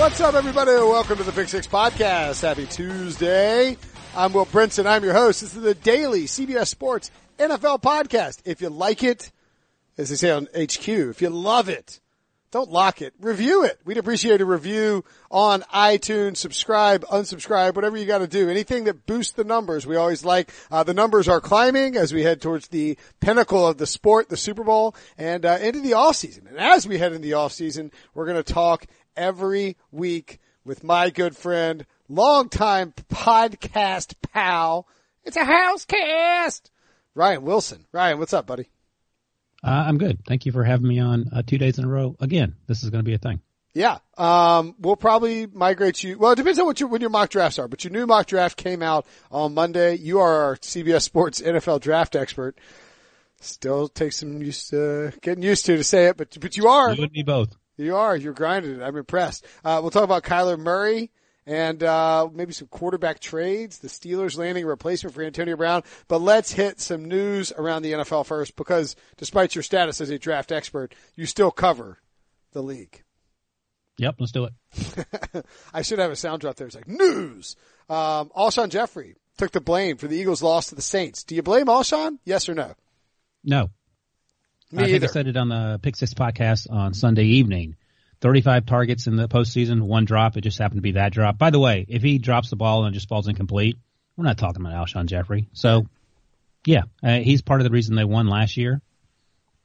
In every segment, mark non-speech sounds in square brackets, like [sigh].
What's up, everybody? Welcome to the Pick Six Podcast. Happy Tuesday. I'm Will Brinson. I'm your host. This is the daily CBS Sports NFL podcast. If you like it, as they say on HQ, if you love it, don't lock it. Review it. We'd appreciate a review on iTunes. Subscribe, unsubscribe, whatever you got to do. Anything that boosts the numbers, we always like. Uh, the numbers are climbing as we head towards the pinnacle of the sport, the Super Bowl, and uh, into the off season. And as we head into the off season, we're going to talk every week with my good friend, longtime podcast pal. It's a house cast. Ryan Wilson. Ryan, what's up, buddy? Uh, I'm good. Thank you for having me on uh, two days in a row. Again, this is going to be a thing. Yeah. Um, we'll probably migrate you. Well, it depends on what your, when your mock drafts are, but your new mock draft came out on Monday. You are our CBS Sports NFL draft expert. Still takes some used to, getting used to to say it, but, but you are. You and me both. You are. You're grinding it. I'm impressed. Uh, we'll talk about Kyler Murray and uh, maybe some quarterback trades. The Steelers landing a replacement for Antonio Brown. But let's hit some news around the NFL first, because despite your status as a draft expert, you still cover the league. Yep, let's do it. [laughs] I should have a sound drop there. It's like news. Um, Alshon Jeffrey took the blame for the Eagles' loss to the Saints. Do you blame Alshon? Yes or no? No. Me I think either. I said it on the Pick Six podcast on Sunday evening. 35 targets in the postseason, one drop. It just happened to be that drop. By the way, if he drops the ball and it just falls incomplete, we're not talking about Alshon Jeffrey. So, yeah, uh, he's part of the reason they won last year.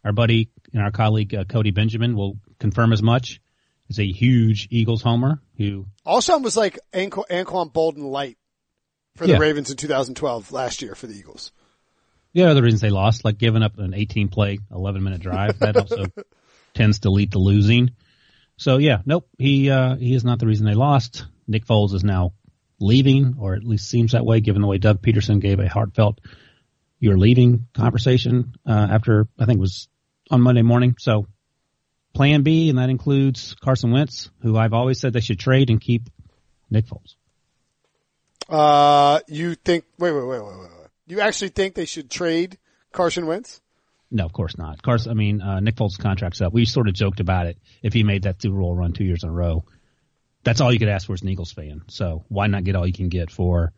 Our buddy and our colleague uh, Cody Benjamin will confirm as much. Is a huge Eagles homer who Alshon was like Anqu- Anquan Boldin light for the Yeah. Ravens in 2012 last year for the Eagles. Yeah, the other reasons they lost, like giving up an 18 play, 11 minute drive, that also [laughs] tends to lead to losing. So yeah, nope, he, uh, he is not the reason they lost. Nick Foles is now leaving, or at least seems that way, given the way Doug Pederson gave a heartfelt "you're leaving" conversation uh, after I think it was on Monday morning. So Plan B, and that includes Carson Wentz, who I've always said they should trade and keep Nick Foles. Uh, you think? Wait, wait, wait, wait, wait. Wait. You actually think they should trade Carson Wentz? No, of course not. Carson, I mean, uh, Nick Foles' contract's up. We sort of joked about it. If he made that Super Bowl run two years in a row, that's all you could ask for as an Eagles fan. So why not get all you can get for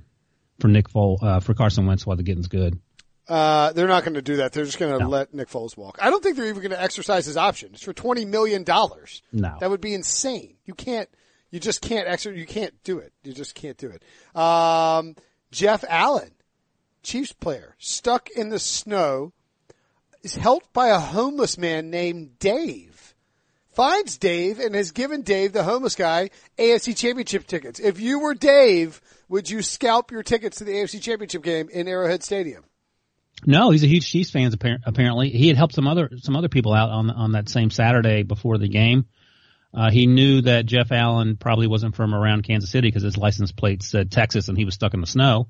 for Nick Foles uh, for Carson Wentz while the getting's good? Uh, they're not going to do that. They're just going to No. let Nick Foles walk. I don't think they're even going to exercise his option. It's for twenty million dollars. No. that would be insane. You can't. You just can't exer. You can't do it. You just can't do it. Um, Jeff Allen, Chiefs player, stuck in the snow, is helped by a homeless man named Dave. Finds Dave and has given Dave, the homeless guy, AFC Championship tickets. If you were Dave, would you scalp your tickets to the AFC Championship game in Arrowhead Stadium? No, he's a huge Chiefs fan. Apparently, he had helped some other some other people out on on that same Saturday before the game. Uh, he knew that Jeff Allen probably wasn't from around Kansas City because his license plate said Texas, and he was stuck in the snow.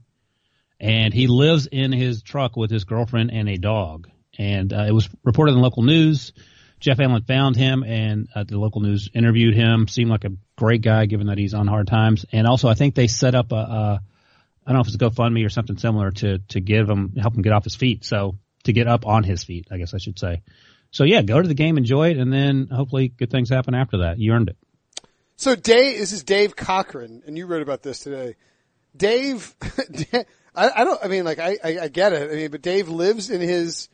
And he lives in his truck with his girlfriend and a dog. And uh, it was reported in local news. Jeff Allen found him, and uh, the local news interviewed him. Seemed like a great guy, given that he's on hard times. And also, I think they set up a, a I don't know if it's a GoFundMe or something similar to to give him help him get off his feet. So to get up on his feet, I guess I should say. So yeah, go to the game, enjoy it, and then hopefully good things happen after that. You earned it. So Dave, this is Dave Cochran, and you wrote about this today. Dave, [laughs] I, I don't, I mean, like, I, I, I get it. I mean, but Dave lives in his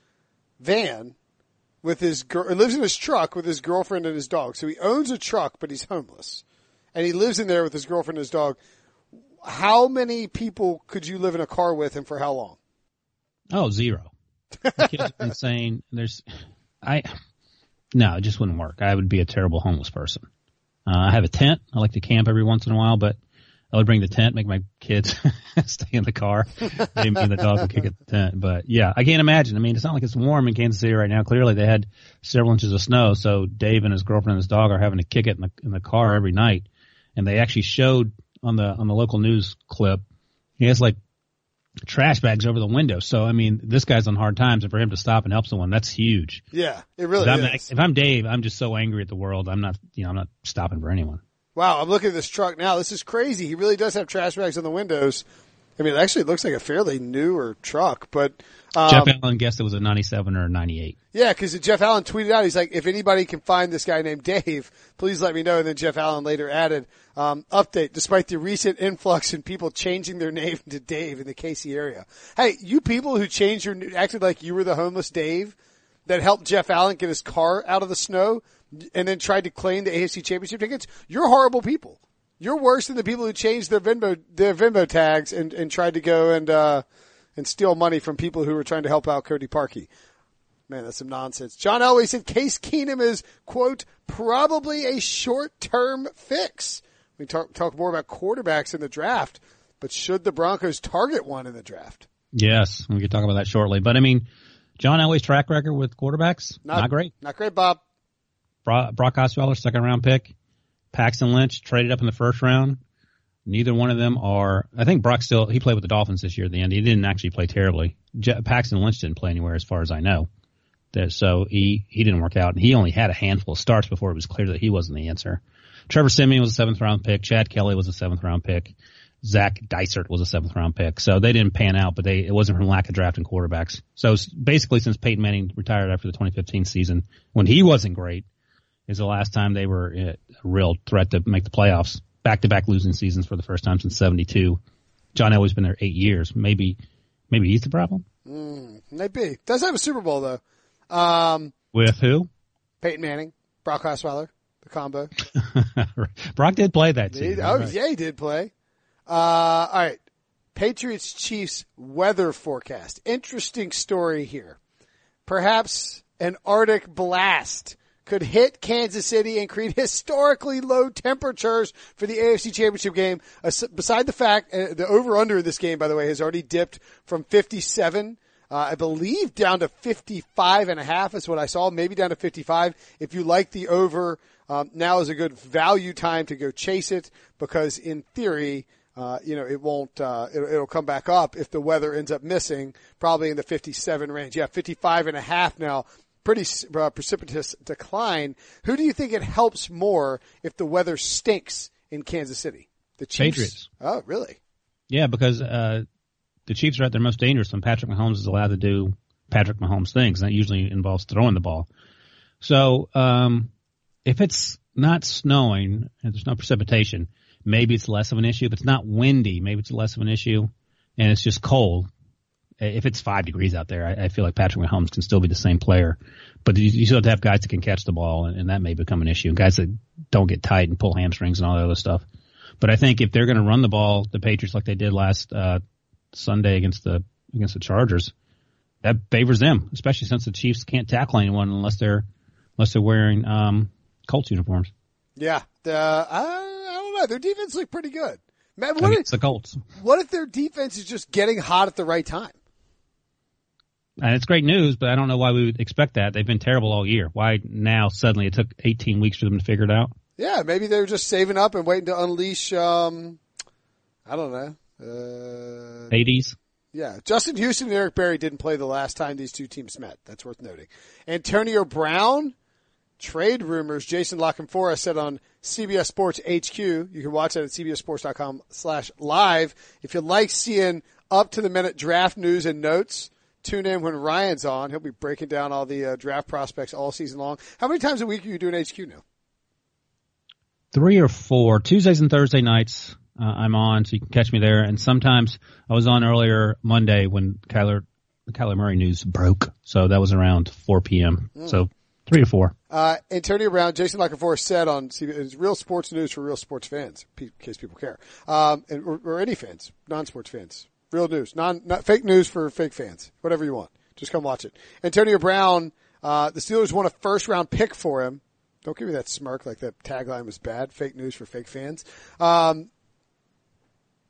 van with his girl, lives in his truck with his girlfriend and his dog. So he owns a truck, but he's homeless. And he lives in there with his girlfriend and his dog. How many people could you live in a car with and for how long? Oh, zero. The kid's [laughs] insane. There's, I, no, it just wouldn't work. I would be a terrible homeless person. Uh, I have a tent. I like to camp every once in a while, but I would bring the tent, make my kids [laughs] stay in the car. [laughs] Maybe and the dog would kick at the tent. But yeah, I can't imagine. I mean, it's not like it's warm in Kansas City right now. Clearly they had several inches of snow. So Dave and his girlfriend and his dog are having to kick it in the, in the car every night. And they actually showed on the, on the local news clip, he has like trash bags over the window. So, I mean, this guy's on hard times and for him to stop and help someone, that's huge. Yeah, it really If I'm, is. if I'm Dave, I'm just so angry at the world. I'm not, you know, I'm not stopping for anyone. Wow, I'm looking at this truck now. This is crazy. He really does have trash bags on the windows. I mean, it actually looks like a fairly newer truck, but um, Jeff Allen guessed it was a 97 or a 98. Yeah, because Jeff Allen tweeted out, he's like, if anybody can find this guy named Dave, please let me know. And then Jeff Allen later added, um, update, despite the recent influx in people changing their name to Dave in the KC area. Hey, you people who changed your, acted like you were the homeless Dave that helped Jeff Allen get his car out of the snow and then tried to claim the AFC championship tickets, you're horrible people. You're worse than the people who changed their Venmo, their Venmo tags and, and tried to go and, uh, and steal money from people who were trying to help out Cody Parkey. Man, that's some nonsense. John Elway said Case Keenum is, quote, probably a short-term fix. We talk, talk more about quarterbacks in the draft, but should the Broncos target one in the draft? Yes, we could talk about that shortly. But I mean, John Elway's track record with quarterbacks, not, not great. Not great, Bob. Brock, Osweiler, second round pick. Paxton Lynch traded up in the first round. Neither one of them are. I think Brock still he played with the Dolphins this year at the end. He didn't actually play terribly. Je- Paxton Lynch didn't play anywhere as far as I know. So he he didn't work out. And he only had a handful of starts before it was clear that he wasn't the answer. Trevor Siemian was a seventh round pick. Chad Kelly was a seventh round pick. Zach Dysert was a seventh round pick. So they didn't pan out, but they it wasn't from lack of drafting quarterbacks. So basically, since Peyton Manning retired after the 2015 season, when he wasn't great, is the last time they were a real threat to make the playoffs back to back losing seasons for the first time since '72. John Elway's been there eight years. Maybe, maybe he's the problem. Mm, maybe does have a Super Bowl though. Um, With who? Peyton Manning, Brock Osweiler, the combo. [laughs] Brock did play that season. He, oh right. yeah, he did play. Uh, all right. Patriots Chiefs weather forecast. Interesting story here. Perhaps an Arctic blast could hit Kansas City and create [laughs] historically low temperatures for the AFC Championship game. beside the fact, uh, the over under in this game, by the way, has already dipped from 57, uh, I believe down to 55 and a half is what I saw, maybe down to 55. If you like the over, um, now is a good value time to go chase it because in theory, uh, you know, it won't, uh, it'll, it'll, come back up if the weather ends up missing, probably in the 57 range. Yeah, 55 and a half now pretty uh, precipitous decline. Who do you think it helps more if the weather stinks in Kansas City? The Chiefs. Patriots. Oh, really? Yeah, because uh, the Chiefs are at their most dangerous when Patrick Mahomes is allowed to do Patrick Mahomes things. And That usually involves throwing the ball. So um, if it's not snowing and there's no precipitation, maybe it's less of an issue. If it's not windy, maybe it's less of an issue. And it's just cold, if it's five degrees out there, I, I, feel like Patrick Mahomes can still be the same player. But you, you still have to have guys that can catch the ball, and, and, that may become an issue. Guys that don't get tight and pull hamstrings and all that other stuff. But I think if they're going to run the ball, the Patriots like they did last uh, Sunday against the against the Chargers, that favors them, especially since the Chiefs can't tackle anyone unless they're unless they're wearing um, Colts uniforms. Yeah, the, I, I don't know. Their defense looked pretty good. Man, what if, the Colts. What if their defense is just getting hot at the right time? And it's great news, but I don't know why we would expect that. They've been terrible all year. Why now suddenly it took 18 weeks for them to figure it out? Yeah, maybe they were just saving up and waiting to unleash, um, I don't know. Uh, 80s? Yeah. Justin Houston and Eric Berry didn't play the last time these two teams met. That's worth noting. Antonio Brown, trade rumors. Jason La Canfora said on CBS Sports HQ. You can watch that at cbssports.com slash live. If you like seeing up to the minute draft news and notes, tune in when Ryan's on. He'll be breaking down all the uh, draft prospects all season long. How many times a week are you doing HQ now? Three or four. Tuesdays and Thursday nights uh, I'm on, so you can catch me there. And sometimes I was on earlier Monday when Kyler the Kyler Murray news broke, so that was around 4 p.m. Mm. So three to four. Uh, Antonio Brown, Jason Canfora said on CBS, real sports news for real sports fans, in case people care, um, and, or, or any fans, non-sports fans. Real news, non not fake news for fake fans. Whatever you want, just come watch it. Antonio Brown, uh, the Steelers won a first round pick for him. Don't give me that smirk like that tagline was bad. Fake news for fake fans. Um,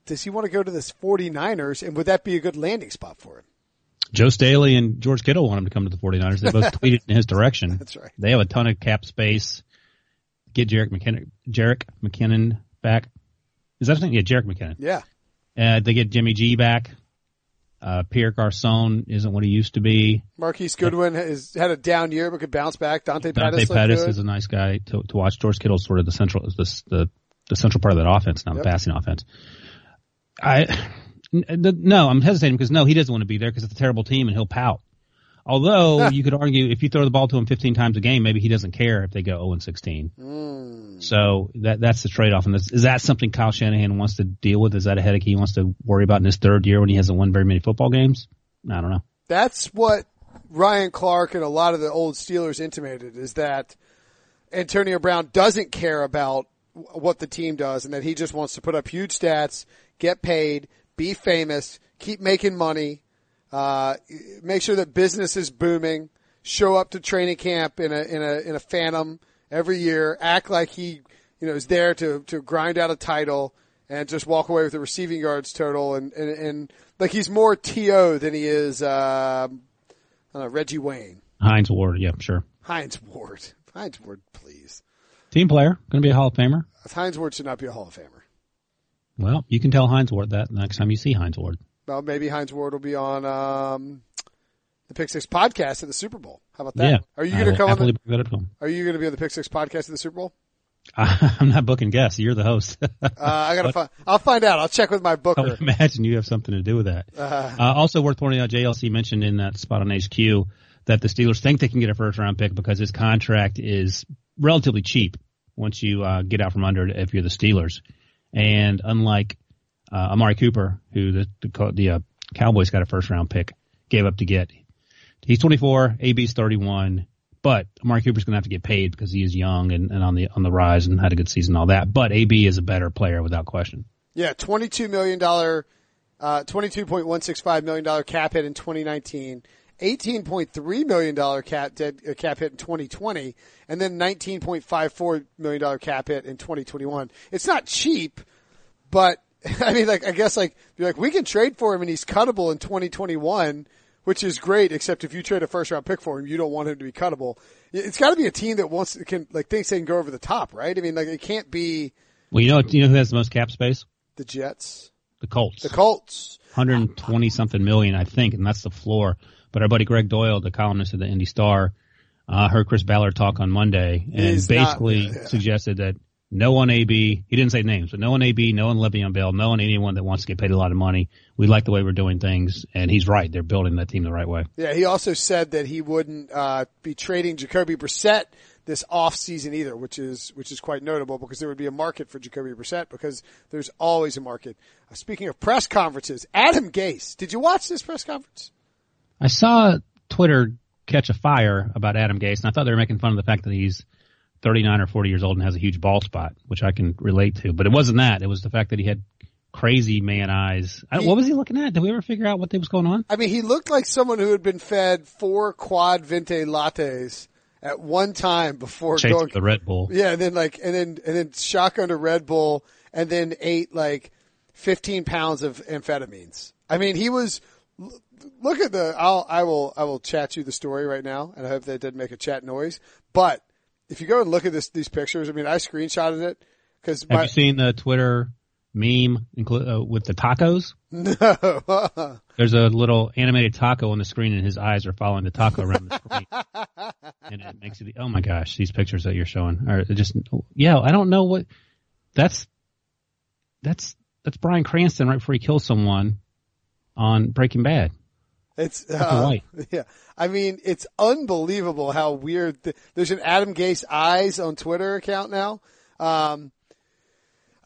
does he want to go to the 49ers and would that be a good landing spot for him? Joe Staley and George Kittle want him to come to the 49ers. They both [laughs] tweeted in his direction. That's right. They have a ton of cap space. Get Jerick McKinnon, Jerick McKinnon back. Is that something? Yeah, Jerick McKinnon. Yeah. Uh, they get Jimmy G back. Uh, Pierre Garcon isn't what he used to be. Marquise Goodwin has had a down year, but could bounce back. Dante Pettis. Dante Pettis is a nice guy to, to watch. George Kittle's sort of the central, the, the, the central part of that offense, now yep. the passing offense. I, [sighs] no, I'm hesitating because no, he doesn't want to be there because it's a terrible team and he'll pout. Although [laughs] you could argue if you throw the ball to him 15 times a game, maybe he doesn't care if they go 0 and 16. Mm. So that that's the trade off. And this, is that something Kyle Shanahan wants to deal with? Is that a headache he wants to worry about in his third year when he hasn't won very many football games? I don't know. That's what Ryan Clark and a lot of the old Steelers intimated is that Antonio Brown doesn't care about what the team does and that he just wants to put up huge stats, get paid, be famous, keep making money, uh, make sure that business is booming, show up to training camp in a, in a, in a phantom every year, act like he, you know, is there to, to grind out a title and just walk away with a receiving yards total and, and, and like he's more TO than he is, uh, know, Reggie Wayne. Hines Ward, yeah, sure. Hines Ward. Hines Ward, please. Team player, going to be a Hall of Famer. Hines Ward should not be a Hall of Famer. Well, you can tell Hines Ward that next time you see Hines Ward. Well, maybe Hines Ward will be on um, the Pick Six podcast at the Super Bowl. How about that? Yeah, are you going to come on? The, are you going to be on the Pick Six podcast at the Super Bowl? [laughs] I'm not booking guests. You're the host. uh, I gotta [laughs] find. I'll find out. I'll check with my booker. I imagine you have something to do with that. Uh, uh, also worth pointing out, JLC mentioned in that spot on HQ that the Steelers think they can get a first round pick because his contract is relatively cheap once you uh, get out from under it if you're the Steelers. And unlike uh, Amari Cooper, who the the, the uh, Cowboys got a first round pick, gave up to get. He's 24, AB's 31, but Amari Cooper's going to have to get paid because he is young and, and on the on the rise and had a good season and all that. But AB is a better player without question. Yeah, 22 million dollar, uh, 22.165 million dollar cap hit in 2019. $18.3 million cap, dead, uh, cap hit in 2020 and then $19.54 million cap hit in 2021. It's not cheap, but [laughs] I mean, like, I guess like, you're like, we can trade for him and he's cuttable in 2021, which is great, except if you trade a first round pick for him, you don't want him to be cuttable. It's got to be a team that wants to, can, like, thinks they can go over the top, right? I mean, like, it can't be. Well, you know, you know who has the most cap space? The Jets. The Colts. The Colts. 120 something million, I think, and that's the floor. But our buddy Gregg Doyel, the columnist of the Indy Star, uh, heard Chris Ballard talk on Monday and basically not, yeah. suggested that no one AB, he didn't say names, but no one AB, no one Le'Veon Bell, no one anyone that wants to get paid a lot of money. We like the way we're doing things, and he's right. They're building that team the right way. Yeah, he also said that he wouldn't uh, be trading Jacoby Brissett this off season either, which is which is quite notable because there would be a market for Jacoby Brissett because there's always a market. Uh, speaking of press conferences, Adam Gase, did you watch this press conference? I saw Twitter catch a fire about Adam Gase, and I thought they were making fun of the fact that he's 39 or 40 years old and has a huge bald spot, which I can relate to. But it wasn't that. It was the fact that he had crazy man eyes. He, what was he looking at? Did we ever figure out what was going on? I mean, he looked like someone who had been fed four quad venti lattes at one time before Chased going the Red Bull. Yeah, and then like, and then and then shotgun to Red Bull, and then ate like 15 pounds of amphetamines. I mean, he was look at the. I'll I will I will chat you the story right now, and I hope that didn't make a chat noise. But if you go and look at this these pictures, I mean, I screenshotted it because. Have my, you seen the Twitter meme inclu- uh, with the tacos? [laughs] No. There's a little animated taco on the screen, and his eyes are following the taco around the screen, [laughs] and it makes it. Oh my gosh, these pictures that you're showing are just. Yeah, I don't know what. That's. That's that's Bryan Cranston right before he kills someone on Breaking Bad. It's uh, [laughs] yeah. I mean, it's unbelievable how weird. The, there's an Adam Gase eyes on Twitter account now. Um,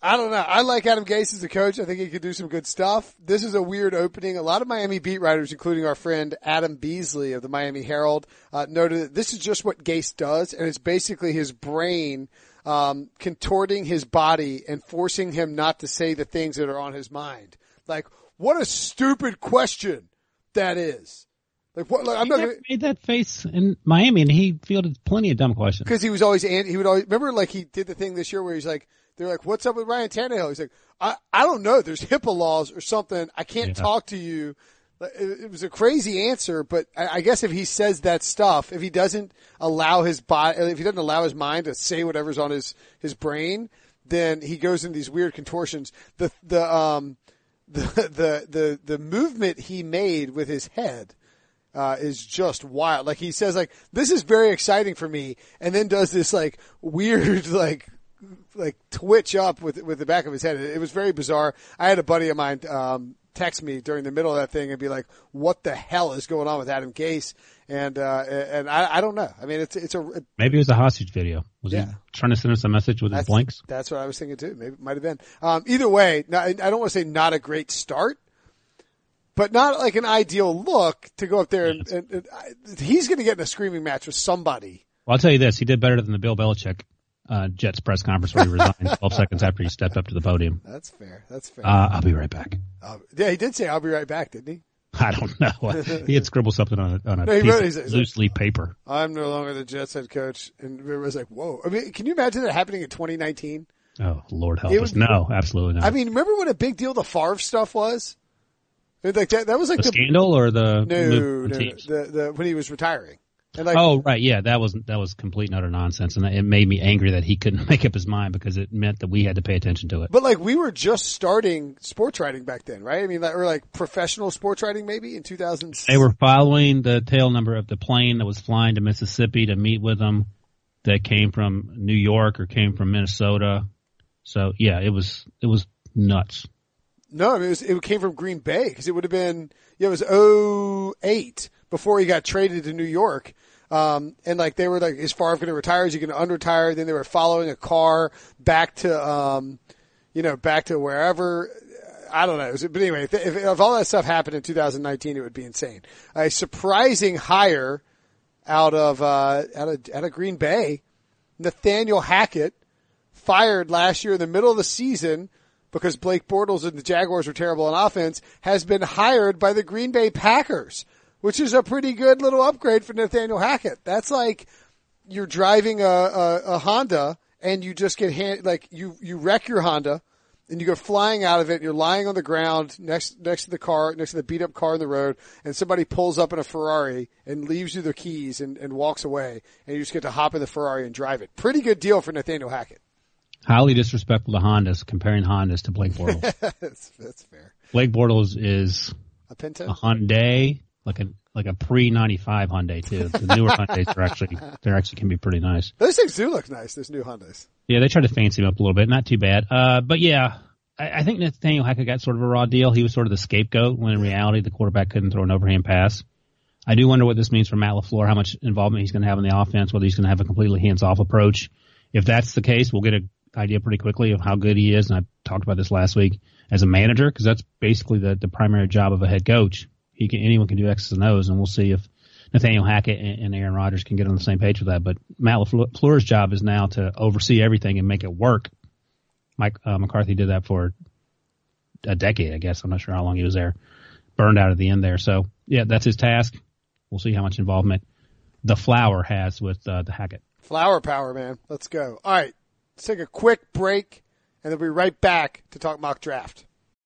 I don't know. I like Adam Gase as a coach. I think he could do some good stuff. This is a weird opening. A lot of Miami beat writers, including our friend Adam Beasley of the Miami Herald, uh, noted that this is just what Gase does, and it's basically his brain um, contorting his body and forcing him not to say the things that are on his mind. Like, what a stupid question that is. Like what? Like, I'm not gonna, made that face in Miami, and he fielded plenty of dumb questions. Because he was always he would always remember like he did the thing this year where he's like they're like, "What's up with Ryan Tannehill?" He's like, "I I don't know. There's HIPAA laws or something. I can't yeah. talk to you." It, it was a crazy answer, but I, I guess if he says that stuff, if he doesn't allow his body, if he doesn't allow his mind to say whatever's on his his brain, then he goes into these weird contortions. The the um the the the the movement he made with his head uh, is just wild. Like he says, like this is very exciting for me, and then does this like weird [laughs] like like twitch up with with the back of his head. It was very bizarre. I had a buddy of mine um, text me during the middle of that thing and be like, "What the hell is going on with Adam Gase?" And uh, and I, I don't know. I mean, it's it's a maybe it was a hostage video. Was Yeah. he trying to send us a message with his blanks? That's what I was thinking too. Maybe it might have been. Um, either way, I don't want to say not a great start, but not like an ideal look to go up there and, and, and I, he's going to get in a screaming match with somebody. Well, I'll tell you this: he did better than the Bill Belichick uh, Jets press conference where he resigned 12 [laughs] seconds after he stepped up to the podium. That's fair. That's fair. Uh, I'll be right back. Uh, yeah, he did say, "I'll be right back," didn't he? [laughs] I don't know. he had scribbled something on a, on a No, piece of he's- he's loose leaf paper. I'm no longer the Jets head coach, and it was like, "Whoa!" I mean, can you imagine that happening in 2019? Oh, Lord help It us. would- No, absolutely not. I mean, remember what a big deal the Favre stuff was? Like that, that was like the the scandal or the no, move no, on no, the the when he was retiring, and like Oh, right. Yeah, that was that was complete and utter nonsense, and it made me angry that he couldn't [laughs] make up his mind because it meant that we had to pay attention to it. But like we were just starting sports writing back then, right? I mean, like, or like professional sports writing maybe in 2000. They were following the tail number of the plane that was flying to Mississippi to meet with them that came from New York or came from Minnesota. So yeah, it was it was nuts. No, I mean, it, was, it came from Green Bay because it would have been, yeah, it was 08 before he got traded to New York. Um, and like they were like, is Favre going to retire? Is he going to unretire? Then they were following a car back to, um, you know, back to wherever. I don't know. But anyway, if, if, all that stuff happened in 2019, it would be insane. A surprising hire out of, uh, out of, out of Green Bay, Nathaniel Hackett, fired last year in the middle of the season because Blake Bortles and the Jaguars were terrible on offense, has been hired by the Green Bay Packers, which is a pretty good little upgrade for Nathaniel Hackett. That's like you're driving a, a, a Honda and you just get hand, like you, you wreck your Honda and you go flying out of it. And you're lying on the ground next next to the car, next to the beat up car in the road, and somebody pulls up in a Ferrari and leaves you the keys and, and walks away, and you just get to hop in the Ferrari and drive it. Pretty good deal for Nathaniel Hackett. Highly disrespectful to Hondas comparing Hondas to Blake Bortles. [laughs] that's that's fair. Blake Bortles is A Pinto. a Hyundai, like a like a pre ninety five Hyundai too. The newer [laughs] Hyundais are actually they're actually can be pretty nice. Those things do look nice. Those new Hondas. Yeah, they tried to fancy them up a little bit. Not too bad. Uh, but yeah, I, I think Nathaniel Hackett got sort of a raw deal. He was sort of the scapegoat when in reality the quarterback couldn't throw an overhand pass. I do wonder what this means for Matt LaFleur, how much involvement he's going to have in the offense, whether he's going to have a completely hands off approach. If that's the case, we'll get an idea pretty quickly of how good he is. And I talked about this last week as a manager because that's basically the, the primary job of a head coach. He can, anyone can do X's and O's and we'll see if Nathaniel Hackett and, and Aaron Rodgers can get on the same page with that. But Matt LaFleur's job is now to oversee everything and make it work. Mike uh, McCarthy did that for a decade, I guess. I'm not sure how long he was there. Burned out at the end there. So yeah, that's his task. We'll see how much involvement the flower has with uh, the Hackett. Flower power, man. Let's go. All right. Let's take a quick break and then we'll be right back to talk mock draft.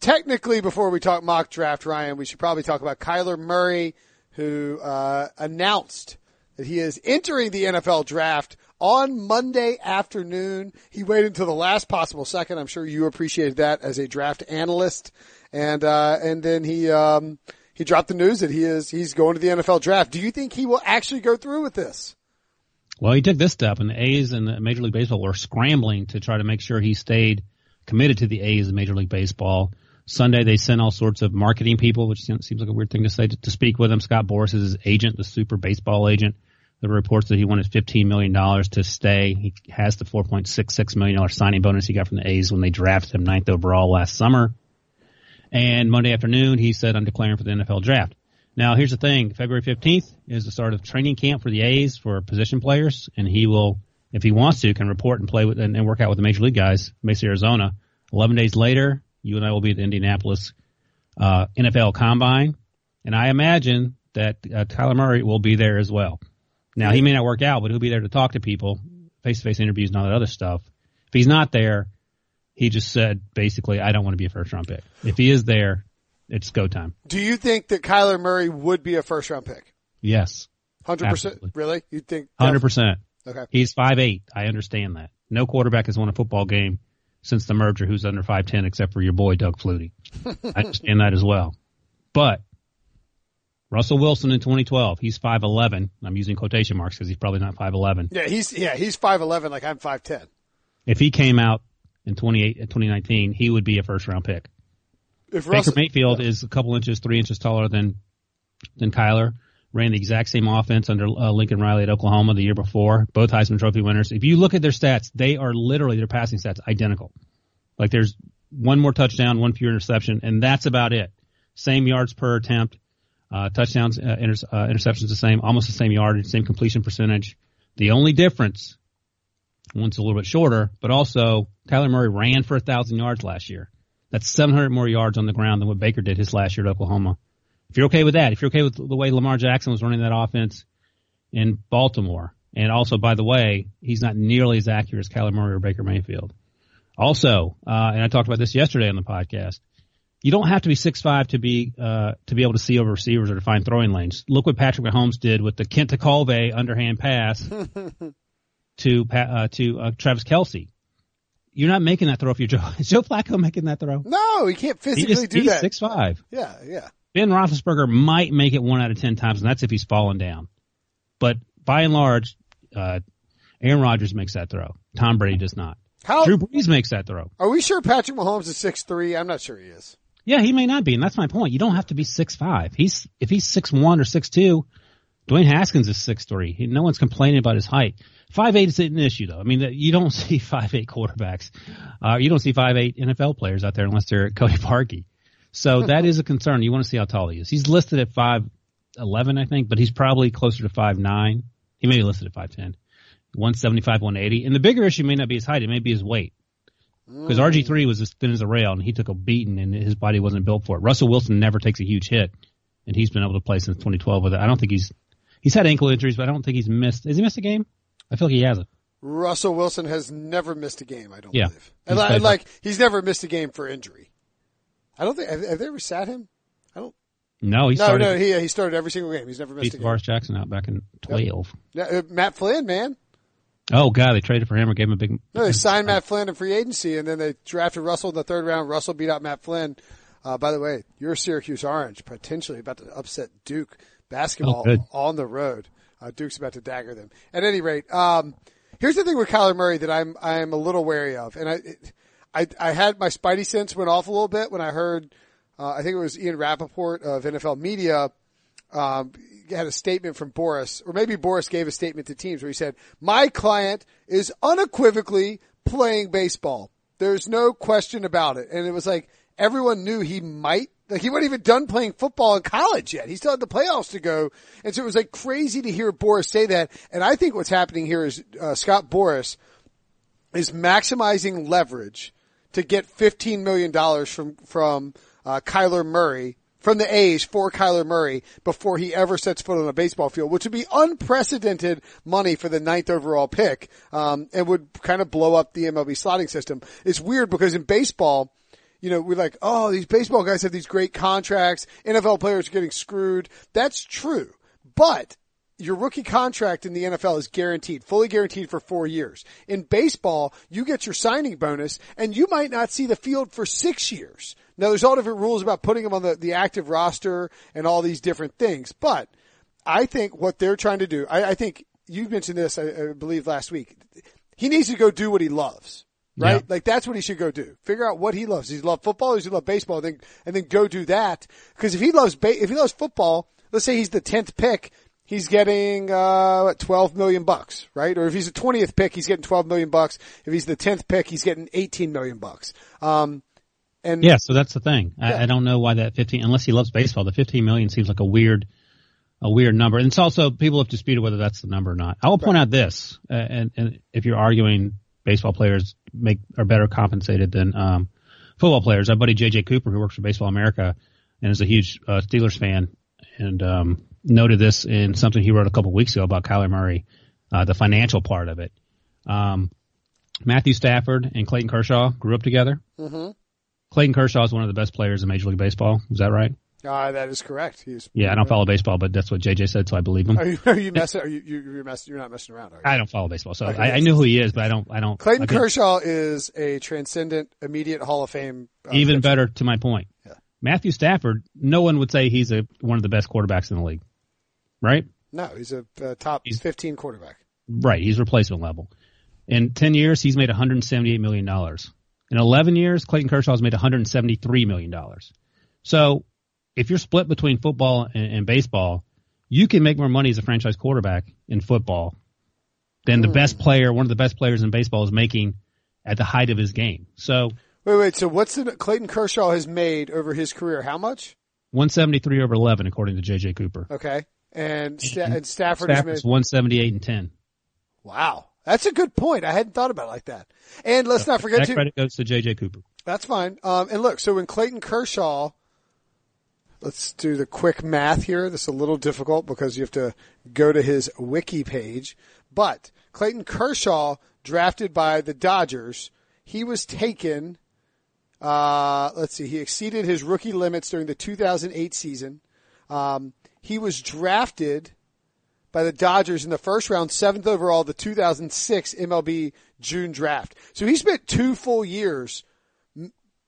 Technically, before we talk mock draft, Ryan, we should probably talk about Kyler Murray, who uh, announced that he is entering the NFL draft on Monday afternoon. He waited until the last possible second. I'm sure you appreciated that as a draft analyst. And, uh, and then he, um, he dropped the news that he is, he's going to the NFL draft. Do you think he will actually go through with this? Well, he took this step and the A's and the Major League Baseball were scrambling to try to make sure he stayed committed to the A's and Major League Baseball. Sunday they sent all sorts of marketing people, which seems like a weird thing to say, to, to speak with him. Scott Boras is his agent, the super baseball agent. Were reports that he wanted $15 million to stay. He has the $4.66 million signing bonus he got from the A's when they drafted him ninth overall last summer. And Monday afternoon, he said, I'm declaring for the NFL draft. Now, here's the thing. February 15th is the start of training camp for the A's for position players, and he will, if he wants to, can report and play with and, and work out with the major league guys, Mesa, Arizona. 11 days later, you and I will be at the Indianapolis uh, NFL Combine, and I imagine that uh, Kyler Murray will be there as well. Now, he may not work out, but he'll be there to talk to people, face-to-face interviews and all that other stuff. If he's not there, he just said basically, I don't want to be a first round pick. If he is there, it's go time. Do you think that Kyler Murray would be a first round pick? Yes. Hundred percent. Really? You think? Hundred percent. Okay. He's five eight. I understand that. No quarterback has won a football game since the merger who's under five ten, except for your boy Doug Flutie. I understand that as well. But Russell Wilson in 2012, he's 5'11. I'm using quotation marks because he's probably not 5'11. Yeah, he's yeah he's five eleven. Like I'm five ten. If he came out in 28, 2019, he would be a first round pick. If Baker Russell, Mayfield is a couple inches, three inches taller than than Kyler. Ran the exact same offense under uh, Lincoln Riley at Oklahoma the year before. Both Heisman Trophy winners. If you look at their stats, they are literally their passing stats identical. Like there's one more touchdown, one fewer interception, and that's about it. Same yards per attempt, uh, touchdowns, uh, inter- uh, interceptions the same, almost the same yardage, same completion percentage. The only difference, one's a little bit shorter, but also Kyler Murray ran for a thousand yards last year. That's 700 more yards on the ground than what Baker did his last year at Oklahoma. If you're okay with that, if you're okay with the way Lamar Jackson was running that offense in Baltimore, and also, by the way, he's not nearly as accurate as Kyler Murray or Baker Mayfield. Also, uh, and I talked about this yesterday on the podcast, you don't have to be six five to be uh, to be able to see over receivers or to find throwing lanes. Look what Patrick Mahomes did with the Kent Colve underhand pass [laughs] to uh, to uh, Travis Kelce. You're not making that throw if you're Joe. [laughs] Is Joe Flacco making that throw? no, he can't He physically just, do he's that. six five. Yeah, yeah. Ben Roethlisberger might make it one out of ten times, and that's if he's falling down. But by and large, uh, Aaron Rodgers makes that throw. Tom Brady does not. How Drew Brees makes that throw. are we sure Patrick Mahomes is six three? I'm not sure he is. Yeah, he may not be, and that's my point. You don't have to be six five. He's if he's six one or six two. Dwayne Haskins is six three. No one's complaining about his height. Five eight is an issue though. I mean, you don't [laughs] see five eight quarterbacks. Uh, you don't see five eight NFL players out there unless they're Cody Parkey. So hmm. that is a concern. You want to see how tall he is. He's listed at five eleven, I think, but he's probably closer to five nine. He may be listed at five ten. 175, 180. And the bigger issue may not be his height, it may be his weight. Because RG3 was as thin as a rail and he took a beating and his body wasn't built for it. Russell Wilson never takes a huge hit and he's been able to play since 2012 with it. I don't think he's, he's had ankle injuries, but I don't think he's missed. Has he missed a game? I feel like he hasn't. Russell Wilson has never missed a game. I don't Yeah. believe. He's li- played- like he's never missed a game for injury. I don't think have, have they ever sat him. I don't. No, he No, started no, he he started every single game. He's never missed beat a game. Tarvaris Jackson out back in 12. Yeah, uh, Matt Flynn, man. Oh god, they traded for him or gave him a big, No, they signed Matt Flynn in free agency, and then they drafted Russell in the third round. Russell beat out Matt Flynn. Uh, by the way, your Syracuse Orange potentially about to upset Duke basketball Oh, on the road. Uh, Duke's about to dagger them. At any rate, um, here's the thing with Kyler Murray that I'm I'm a little wary of, and I I, I had my spidey sense went off a little bit when I heard. Uh, I think it was Ian Rapoport of NFL Media um, had a statement from Boras, or maybe Boras gave a statement to teams where he said, "My client is unequivocally playing baseball. There's no question about it." And it was like everyone knew he might. Like he wasn't even done playing football in college yet. He still had the playoffs to go, and so it was like crazy to hear Boras say that. And I think what's happening here is uh, Scott Boras is maximizing leverage to get $15 million from, from, uh, Kyler Murray, from the A's for Kyler Murray before he ever sets foot on a baseball field, which would be unprecedented money for the ninth overall pick, um, and would kind of blow up the MLB slotting system. It's weird because in baseball, you know, we're like, oh, these baseball guys have these great contracts. NFL players are getting screwed. That's true. But your rookie contract in the NFL is guaranteed, fully guaranteed for four years. In baseball, you get your signing bonus and you might not see the field for six years. Now there's all different rules about putting him on the, the active roster and all these different things, but I think what they're trying to do, I, I think you mentioned this, I, I, believe last week. He needs to go do what he loves, right? Yeah. Like that's what he should go do. Figure out what he loves. Does he love football? Does he love baseball? And then, and then go do that. Cause if he loves, ba- if he loves football, let's say he's the 10th pick, he's getting, uh, 12 million bucks, right? Or if he's the 20th pick, he's getting 12 million bucks. If he's the 10th pick, he's getting 18 million bucks. Um, and yeah, so that's the thing. Yeah. I, I don't know why that 15, unless he loves baseball, the 15 million seems like a weird, a weird number. And it's also people have disputed whether that's the number or not. I will point right. out this, uh, and, and if you're arguing baseball players make are better compensated than um, football players, our buddy JJ Cooper, who works for Baseball America and is a huge uh, Steelers fan, and um, noted this in something he wrote a couple weeks ago about Kyler Murray, uh, the financial part of it. Um, Matthew Stafford and Clayton Kershaw grew up together. Mm-hmm. Clayton Kershaw is one of the best players in Major League Baseball. Is that right? Uh, that is correct. He's yeah, I don't follow baseball, but that's what JJ said, so I believe him. Are you, are you messing? Are you, you're messing? You're not messing around. I don't follow baseball, so okay, I, I, knew who he is, but I don't. I don't. Clayton I Kershaw is a transcendent, immediate Hall of Fame. Uh, even pitcher. better to my point. Yeah. Matthew Stafford, no one would say he's a one of the best quarterbacks in the league, right? No, he's a, a top he's, 15 quarterback. Right, he's replacement level. In 10 years, he's made 178 million dollars. In 11 years, Clayton Kershaw has made 173 million dollars. So if you're split between football and, and, baseball, you can make more money as a franchise quarterback in football than the mm. best player, one of the best players in baseball is making at the height of his game. So wait, wait. So what's the Clayton Kershaw has made over his career? How much? 173 over 11, according to JJ Cooper. Okay. And, Sta- and Stafford Stafford's made... 178 and 10. Wow. That's a good point. I hadn't thought about it like that. And let's not forget that credit goes to JJ Cooper. That's fine. Um, and look, so when Clayton Kershaw Let's do the quick math here. This is a little difficult because you have to go to his wiki page. But Clayton Kershaw, drafted by the Dodgers, he was taken. Uh, let's see, he exceeded his rookie limits during the 2008 season. Um, he was drafted by the Dodgers in the first round, seventh overall, the 2006 MLB June draft. So he spent two full years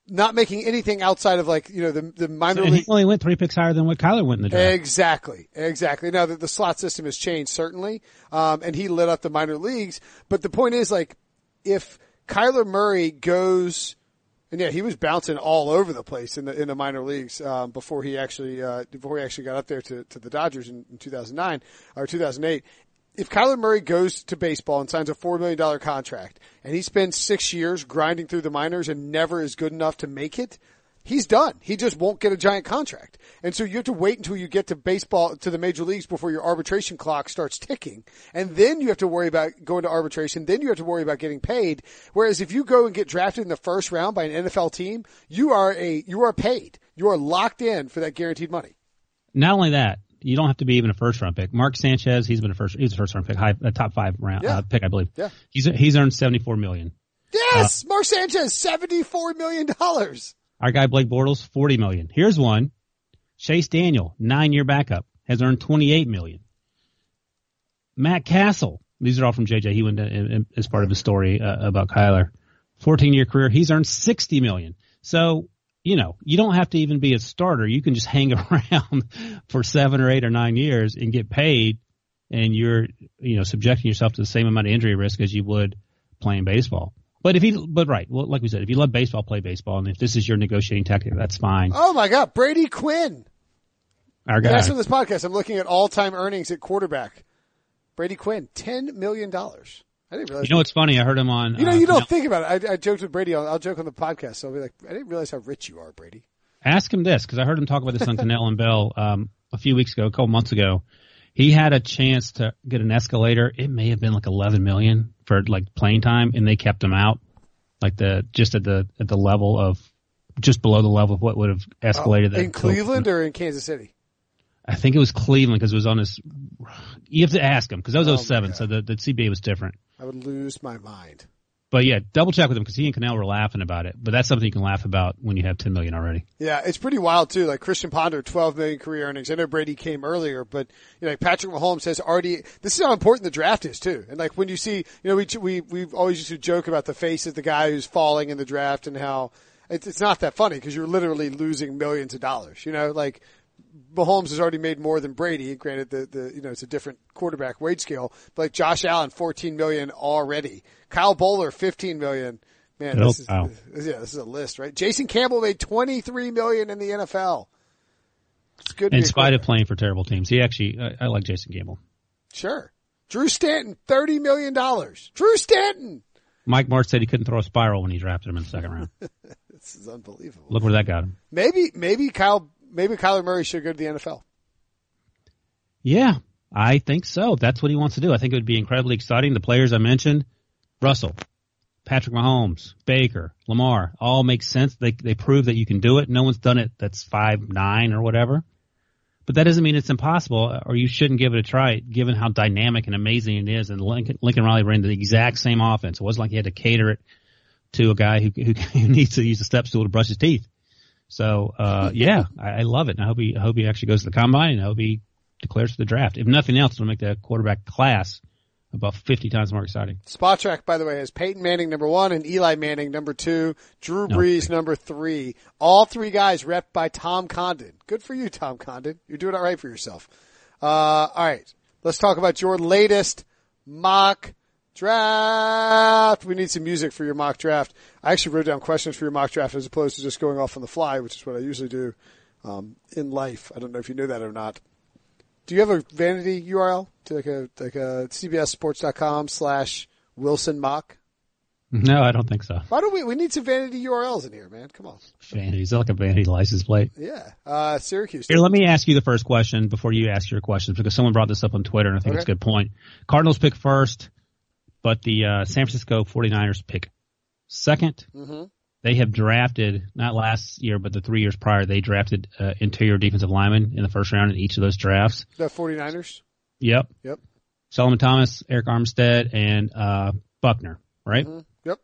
not making anything outside of like you know the the minor so league. He only went three picks higher than what Kyler went in the draft. Exactly, exactly. Now that the slot system has changed certainly, um, and he lit up the minor leagues. But the point is like if Kyler Murray goes. And yeah, he was bouncing all over the place in the in the minor leagues um, before he actually uh, before he actually got up there to, to the Dodgers in, in 2009 or 2008 if Kyler Murray goes to baseball and signs a $4 million contract and he spends six years grinding through the minors and never is good enough to make it, he's done. He just won't get a giant contract. And so you have to wait until you get to baseball, to the major leagues before your arbitration clock starts ticking. And then you have to worry about going to arbitration. Then you have to worry about getting paid. Whereas if you go and get drafted in the first round by an NFL team, you are a, you are paid. You are locked in for that guaranteed money. Not only that, you don't have to be even a first round pick. Mark Sanchez, he's been a first, he's a first round pick, high, a top five round yeah. uh, pick, I believe. Yeah. He's he's earned seventy four million. Yes, uh, Mark Sanchez, seventy four million dollars. Our guy Blake Bortles, forty million. Here's one. Chase Daniel, nine year backup, has earned twenty eight million. Matt Cassel, these are all from JJ. He went to, as part of his story uh, about Kyler. Fourteen year career, he's earned sixty million. So you know, you don't have to even be a starter. You can just [laughs] hang around for seven or eight or nine years and get paid and you're, you know, subjecting yourself to the same amount of injury risk as you would playing baseball. But if you, but right, well, like we said, if you love baseball, play baseball. And if this is your negotiating tactic, that's fine. Oh my God. Brady Quinn. Our guy. That's for this podcast. I'm looking at all time earnings at quarterback. Brady Quinn, $10 million. I didn't realize. You know what's funny? I heard him on. You know, uh, you don't think about it. I, I joked with Brady. I'll, I'll, joke on the podcast. So I'll be like, I didn't realize how rich you are, Brady. Ask him this because I heard him talk about this on Kanell and Bell um, a few weeks ago, a couple months ago. He had a chance to get an escalator. It may have been like 11 million for like playing time, and they kept him out, like the just at the at the level of just below the level of what would have escalated. Uh, in Cleveland or in Kansas City? I think it was Cleveland because it was on his. You have to ask him because that was oh 07, so the the CBA was different. I would lose my mind. But yeah, double check with him because he and Kanell were laughing about it. But that's something you can laugh about when you have 10 million already. Yeah, it's pretty wild too. Like Christian Ponder, 12 million career earnings. I know Brady came earlier, but you know, like Patrick Mahomes has already, this is how important the draft is too. And like when you see, you know, we, we, we've always used to joke about the face of the guy who's falling in the draft and how it's, it's not that funny because you're literally losing millions of dollars, you know, like Mahomes has already made more than Brady. Granted, the, the, you know, it's a different quarterback wage scale, but like Josh Allen, 14 million already. Kyle Boller, 15 million. Man, Oh, this is, yeah, this is a list, right? Jason Campbell made 23 million in the NFL. It's good. In spite of playing for terrible teams, he actually, I, I like Jason Campbell. Sure. Drew Stanton, $30 million. Drew Stanton. Mike Martz said he couldn't throw a spiral when he drafted him in the second round. [laughs] This is unbelievable. Look where that got him. Maybe, maybe Kyle, maybe Kyler Murray should go to the NFL. Yeah, I think so. That's what he wants to do. I think it would be incredibly exciting. The players I mentioned, Russell, Patrick Mahomes, Baker, Lamar, all make sense. They they prove that you can do it. No one's done it that's five nine or whatever. But that doesn't mean it's impossible, or you shouldn't give it a try, given how dynamic and amazing it is. And Lincoln, Lincoln Riley ran the exact same offense. It wasn't like he had to cater it to a guy who, who, who [laughs] needs to use a step stool to brush his teeth. So, uh, yeah, I, I love it. And I hope he, I hope he actually goes to the combine and I hope he declares for the draft. If nothing else, it'll make the quarterback class about 50 times more exciting. Spotrac, by the way, has Peyton Manning number one and Eli Manning number two, Drew Brees number three. All three guys rep by Tom Condon. Good for you, Tom Condon. You're doing all right for yourself. Uh, all right. Let's talk about your latest mock draft. We need some music for your mock draft. I actually wrote down questions for your mock draft as opposed to just going off on the fly, which is what I usually do, um, in life. I don't know if you knew that or not. Do you have a vanity URL to like a like a cbssports.com slash Wilson mock? No, I don't think so. Why don't we we need some vanity URLs in here, man? Come on. Vanity. Is that like a vanity license plate? Yeah. Uh Syracuse. Here, let me ask you the first question before you ask your questions because someone brought this up on Twitter and I think it's a good point. Cardinals pick first, but the uh, San Francisco 49ers pick 2nd hmm They have drafted, not last year, but the three years prior, they drafted uh, interior defensive linemen in the first round in each of those drafts. The 49ers. Yep. Yep. Solomon Thomas, Arik Armstead, and uh, Buckner, right? Mhm. Yep.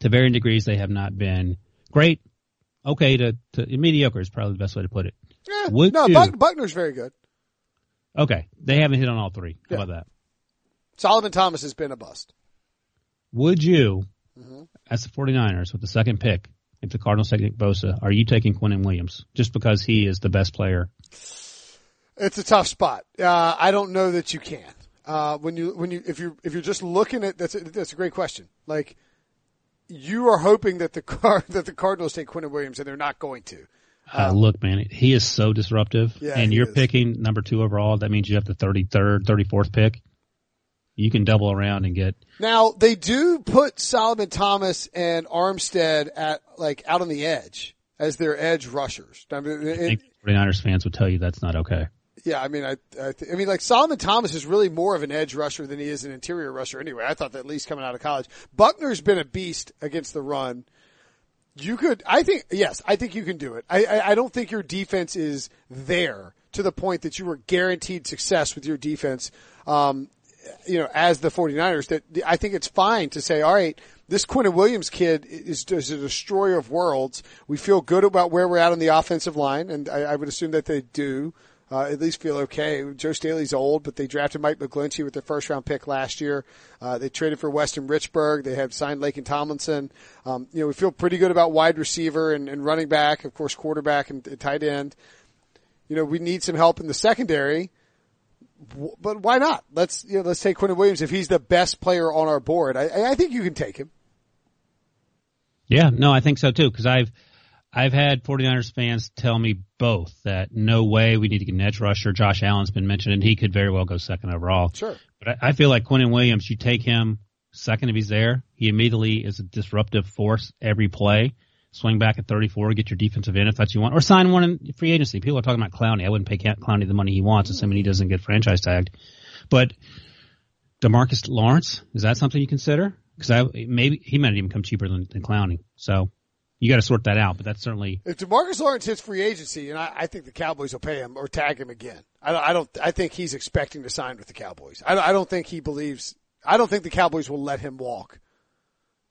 To varying degrees, they have not been great. Okay, to, to mediocre is probably the best way to put it. Yeah. Would no, Buck, Buckner's very good. Okay, they haven't hit on all three. How Yeah. about that? Solomon Thomas has been a bust. Would you, Mhm. as the 49ers with the second pick, if the Cardinals take Nick Bosa, are you taking Quinnen Williams just because he is the best player? It's a tough spot. Uh, I don't know that you can. Uh, when you when you if you if you're just looking at that's a, that's a great question. Like you are hoping that the car [laughs] that the Cardinals take Quinnen Williams and they're not going to. Uh, look, man, he is so disruptive. Yeah, and you're is. picking number two overall. That means you have the 33rd, 34th pick. You can double around and get Now they do put Solomon Thomas and Armstead at like out on the edge as their edge rushers. I mean, I it, think 49ers fans would tell you that's not okay. yeah, I mean, I, I, th- I mean, like Solomon Thomas is really more of an edge rusher than he is an interior rusher. Anyway, I thought that at least coming out of college, Buckner's been a beast against the run. You could, I think, yes, I think you can do it. I, I, I don't think your defense is there to the point that you were guaranteed success with your defense. Um, you know, as the 49ers that I think it's fine to say, all right, this Quinnen Williams kid is, is a destroyer of worlds. We feel good about where we're at on the offensive line, and I, I would assume that they do. Uh, at least feel okay. Joe Staley's old, but they drafted Mike McGlinchey with their first round pick last year. Uh, they traded for Weston Richburg. They have signed Lake and Tomlinson. Um, you know, we feel pretty good about wide receiver and, and running back, of course, quarterback and, and tight end. You know, we need some help in the secondary but why not? Let's you know, let's take Quinnen Williams if he's the best player on our board. I, I- think you can take him. Yeah, no, I think so too. Because I've I've had 49ers fans tell me both that no way we need to get an edge rusher. Josh Allen's been mentioned, and he could very well go second overall. Sure. But I, I feel like Quinnen Williams, you take him second if he's there, he immediately is a disruptive force every play. Swing back at 34, get your defensive end if that's what you want, or sign one in free agency. People are talking about Clowney. I wouldn't pay Clowney the money he wants, assuming he doesn't get franchise tagged. But Demarcus Lawrence, is that something you consider? Because I maybe he might even come cheaper than, than Clowney. So you got to sort that out. But that's certainly If Demarcus Lawrence hits free agency, and I, I think the Cowboys will pay him or tag him again. I don't. I don't. I think he's expecting to sign with the Cowboys. I I don't think he believes. I don't think the Cowboys will let him walk.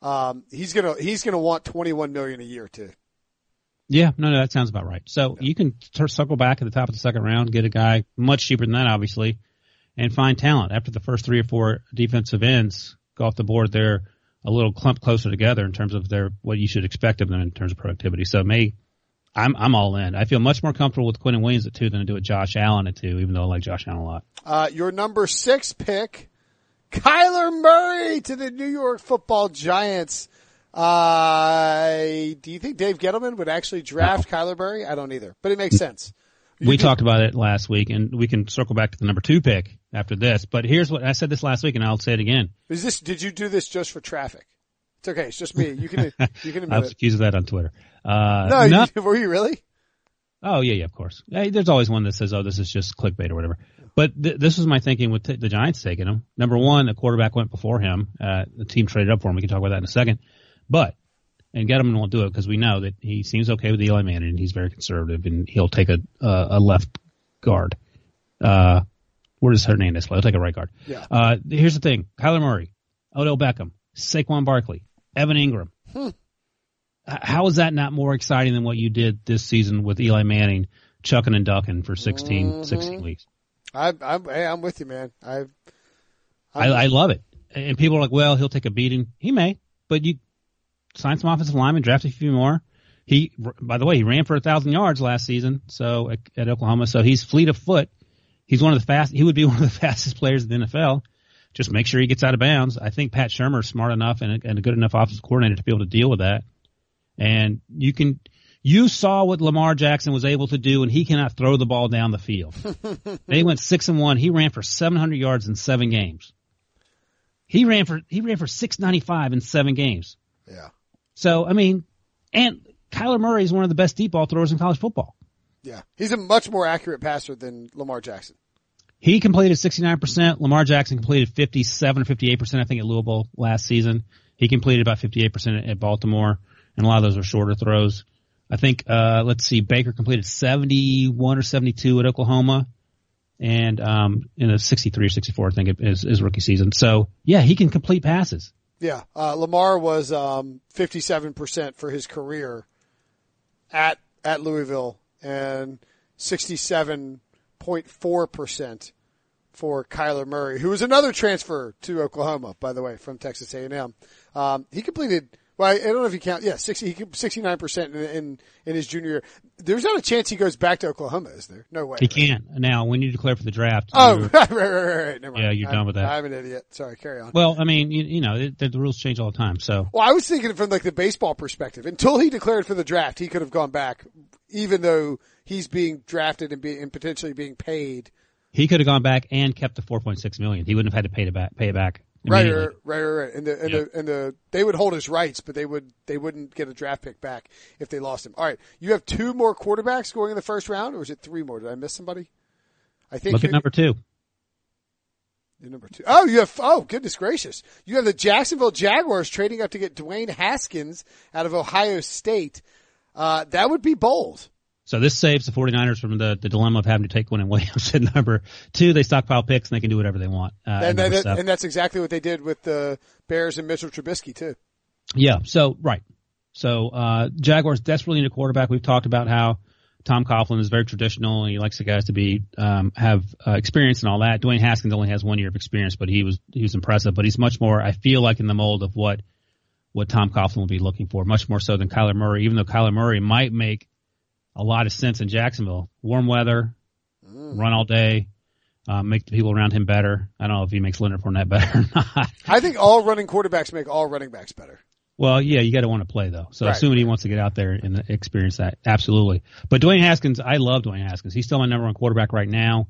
Um, he's gonna he's gonna want twenty one million a year too. Yeah, no, no, that sounds about right. So you can t- circle back at the top of the second round, get a guy much cheaper than that, obviously, and find talent. After the first three or four defensive ends go off the board, they're a little clump closer together in terms of their what you should expect of them in terms of productivity. So may I'm I'm all in. I feel much more comfortable with Quinnen Williams at two than I do with Josh Allen at two, even though I like Josh Allen a lot. Uh, your number six pick, Kyler Murray to the New York Football Giants. Uh, do you think Dave Gettleman would actually draft no. Kyler Murray? I don't either, but it makes sense. You we talked about it last week, and we can circle back to the number two pick after this. But here's what I said this last week, and I'll say it again. Is this? Did you do this just for traffic? It's okay. It's just me. You can. [laughs] You can. I was accused of that on Twitter. Uh, no, no. You, [laughs] were you really? Oh yeah, yeah, of course. Hey, there's always one that says, "Oh, this is just clickbait or whatever." But th- this was my thinking with t- the Giants taking him. Number one, the quarterback went before him. Uh, the team traded up for him. We can talk about that in a second. But and Gettleman won't do it because we know that he seems okay with Eli Manning and he's very conservative and he'll take a uh, a left guard. Uh, where does Hernandez play? He'll take a right guard. Yeah. Uh, here's the thing: Kyler Murray, Odell Beckham, Saquon Barkley, Evan Engram. Hmm. How is that not more exciting than what you did this season with Eli Manning, chucking and ducking for 16, mm-hmm. 16 weeks? I, I'm, hey, I'm with you, man. I, I, I love it. And people are like, well, he'll take a beating. He may, but you sign some offensive linemen, draft a few more. He, by the way, he ran for a thousand yards last season. So at, at Oklahoma, so he's fleet of foot. He's one of the fast. He would be [laughs] one of the fastest players in the NFL. Just make sure he gets out of bounds. I think Pat Shurmur is smart enough and a, and a good enough offensive coordinator to be able to deal with that. And you can, you saw what Lamar Jackson was able to do, and he cannot throw the ball down the field. [laughs] they went six and one. He ran for 700 yards in seven games. He ran for he ran for 695 in seven games. Yeah. So I mean, and Kyler Murray is one of the best deep ball throwers in college football. Yeah, he's a much more accurate passer than Lamar Jackson. He completed 69%. Lamar Jackson completed 57 or 58%, I think, at Louisville last season. He completed about 58% at Baltimore, and a lot of those were shorter throws. I think, uh, let's see, Baker completed 71 or 72 at Oklahoma, and um, in a 63 or 64, I think, is his rookie season. So, yeah, he can complete passes. Yeah, uh, Lamar was um, 57% for his career at at Louisville and 67.4% for Kyler Murray, who was another transfer to Oklahoma, by the way, from Texas A&M. Um, he completed well, I don't know if you count. Yeah, 60, 69% in, in, in his junior year. There's not a chance he goes back to Oklahoma, is there? No way. He can't. Now, when you declare for the draft. Oh, [laughs] right, right, right, right. Never mind. Yeah, you're I'm, done with that. I'm an idiot. Sorry, carry on. Well, I mean, you, you know, it, the, the rules change all the time, so. Well, I was thinking from like the baseball perspective. Until he declared for the draft, he could have gone back, even though he's being drafted and, be, and potentially being paid. He could have gone back and kept the 4.6 million. He wouldn't have had to pay it back, pay it back. Right, right, right, right, and the and yep. the and the they would hold his rights, but they would they wouldn't get a draft pick back if they lost him. All right, you have two more quarterbacks going in the first round, or is it three more? Did I miss somebody? I think look at number two. Number two. Oh, you have. Oh, goodness gracious! You have the Jacksonville Jaguars trading up to get Dwayne Haskins out of Ohio State. Uh, that would be bold. So this saves the 49ers from the, the dilemma of having to take Quinnen Williams [laughs] at number two. They stockpile picks and they can do whatever they want. Uh, and, that, and, that's exactly what they did with the Bears and Mitchell Trubisky too. Yeah. So right. So uh, Jaguars desperately need a quarterback. We've talked about how Tom Coughlin is very traditional and he likes the guys to be um, have uh, experience and all that. Dwayne Haskins only has one year of experience, but he was he was impressive. But he's much more. I feel like in the mold of what what Tom Coughlin will be looking for, much more so than Kyler Murray. Even though Kyler Murray might make a lot of sense in Jacksonville. Warm weather, mm. run all day, uh, make the people around him better. I don't know if he makes Leonard Fournette [laughs] better or not. I think all running quarterbacks make all running backs better. Well, yeah, you got to want to play though. So right. assuming he wants to get out there and experience that, absolutely. But Dwayne Haskins, I love Dwayne Haskins. He's still my number one quarterback right now.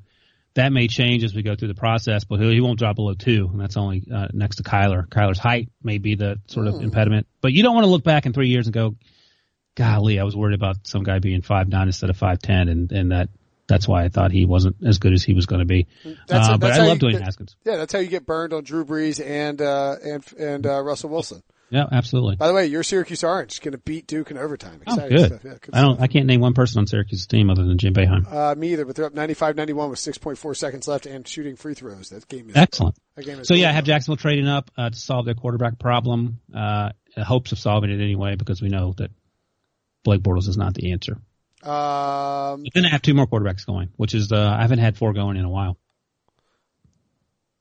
That may change as we go through the process, but he won't drop below two, and that's only uh, next to Kyler. Kyler's height may be the sort of mm. impediment, but you don't want to look back in three years and go, golly, I was worried about some guy being five nine instead of five ten, and and that that's why I thought he wasn't as good as he was going to be. That's, uh, but I love Dwayne Haskins. Yeah, that's how you get burned on Drew Brees and uh, and and uh, Russell Wilson. Yeah, absolutely. By the way, your Syracuse Orange is going to beat Duke in overtime. Oh, Exciting oh, good. Yeah, good I don't. I can't name one person on Syracuse's team other than Jim Boeheim. Uh, me either. But they're up 95-91 with 6.4 seconds left and shooting free throws. That game is excellent. That game is so yeah, I have Jacksonville trading up uh, to solve their quarterback problem. Uh, hopes of solving it anyway because we know that Blake Bortles is not the answer. Um, But then I have two more quarterbacks going, which is uh, I haven't had four going in a while.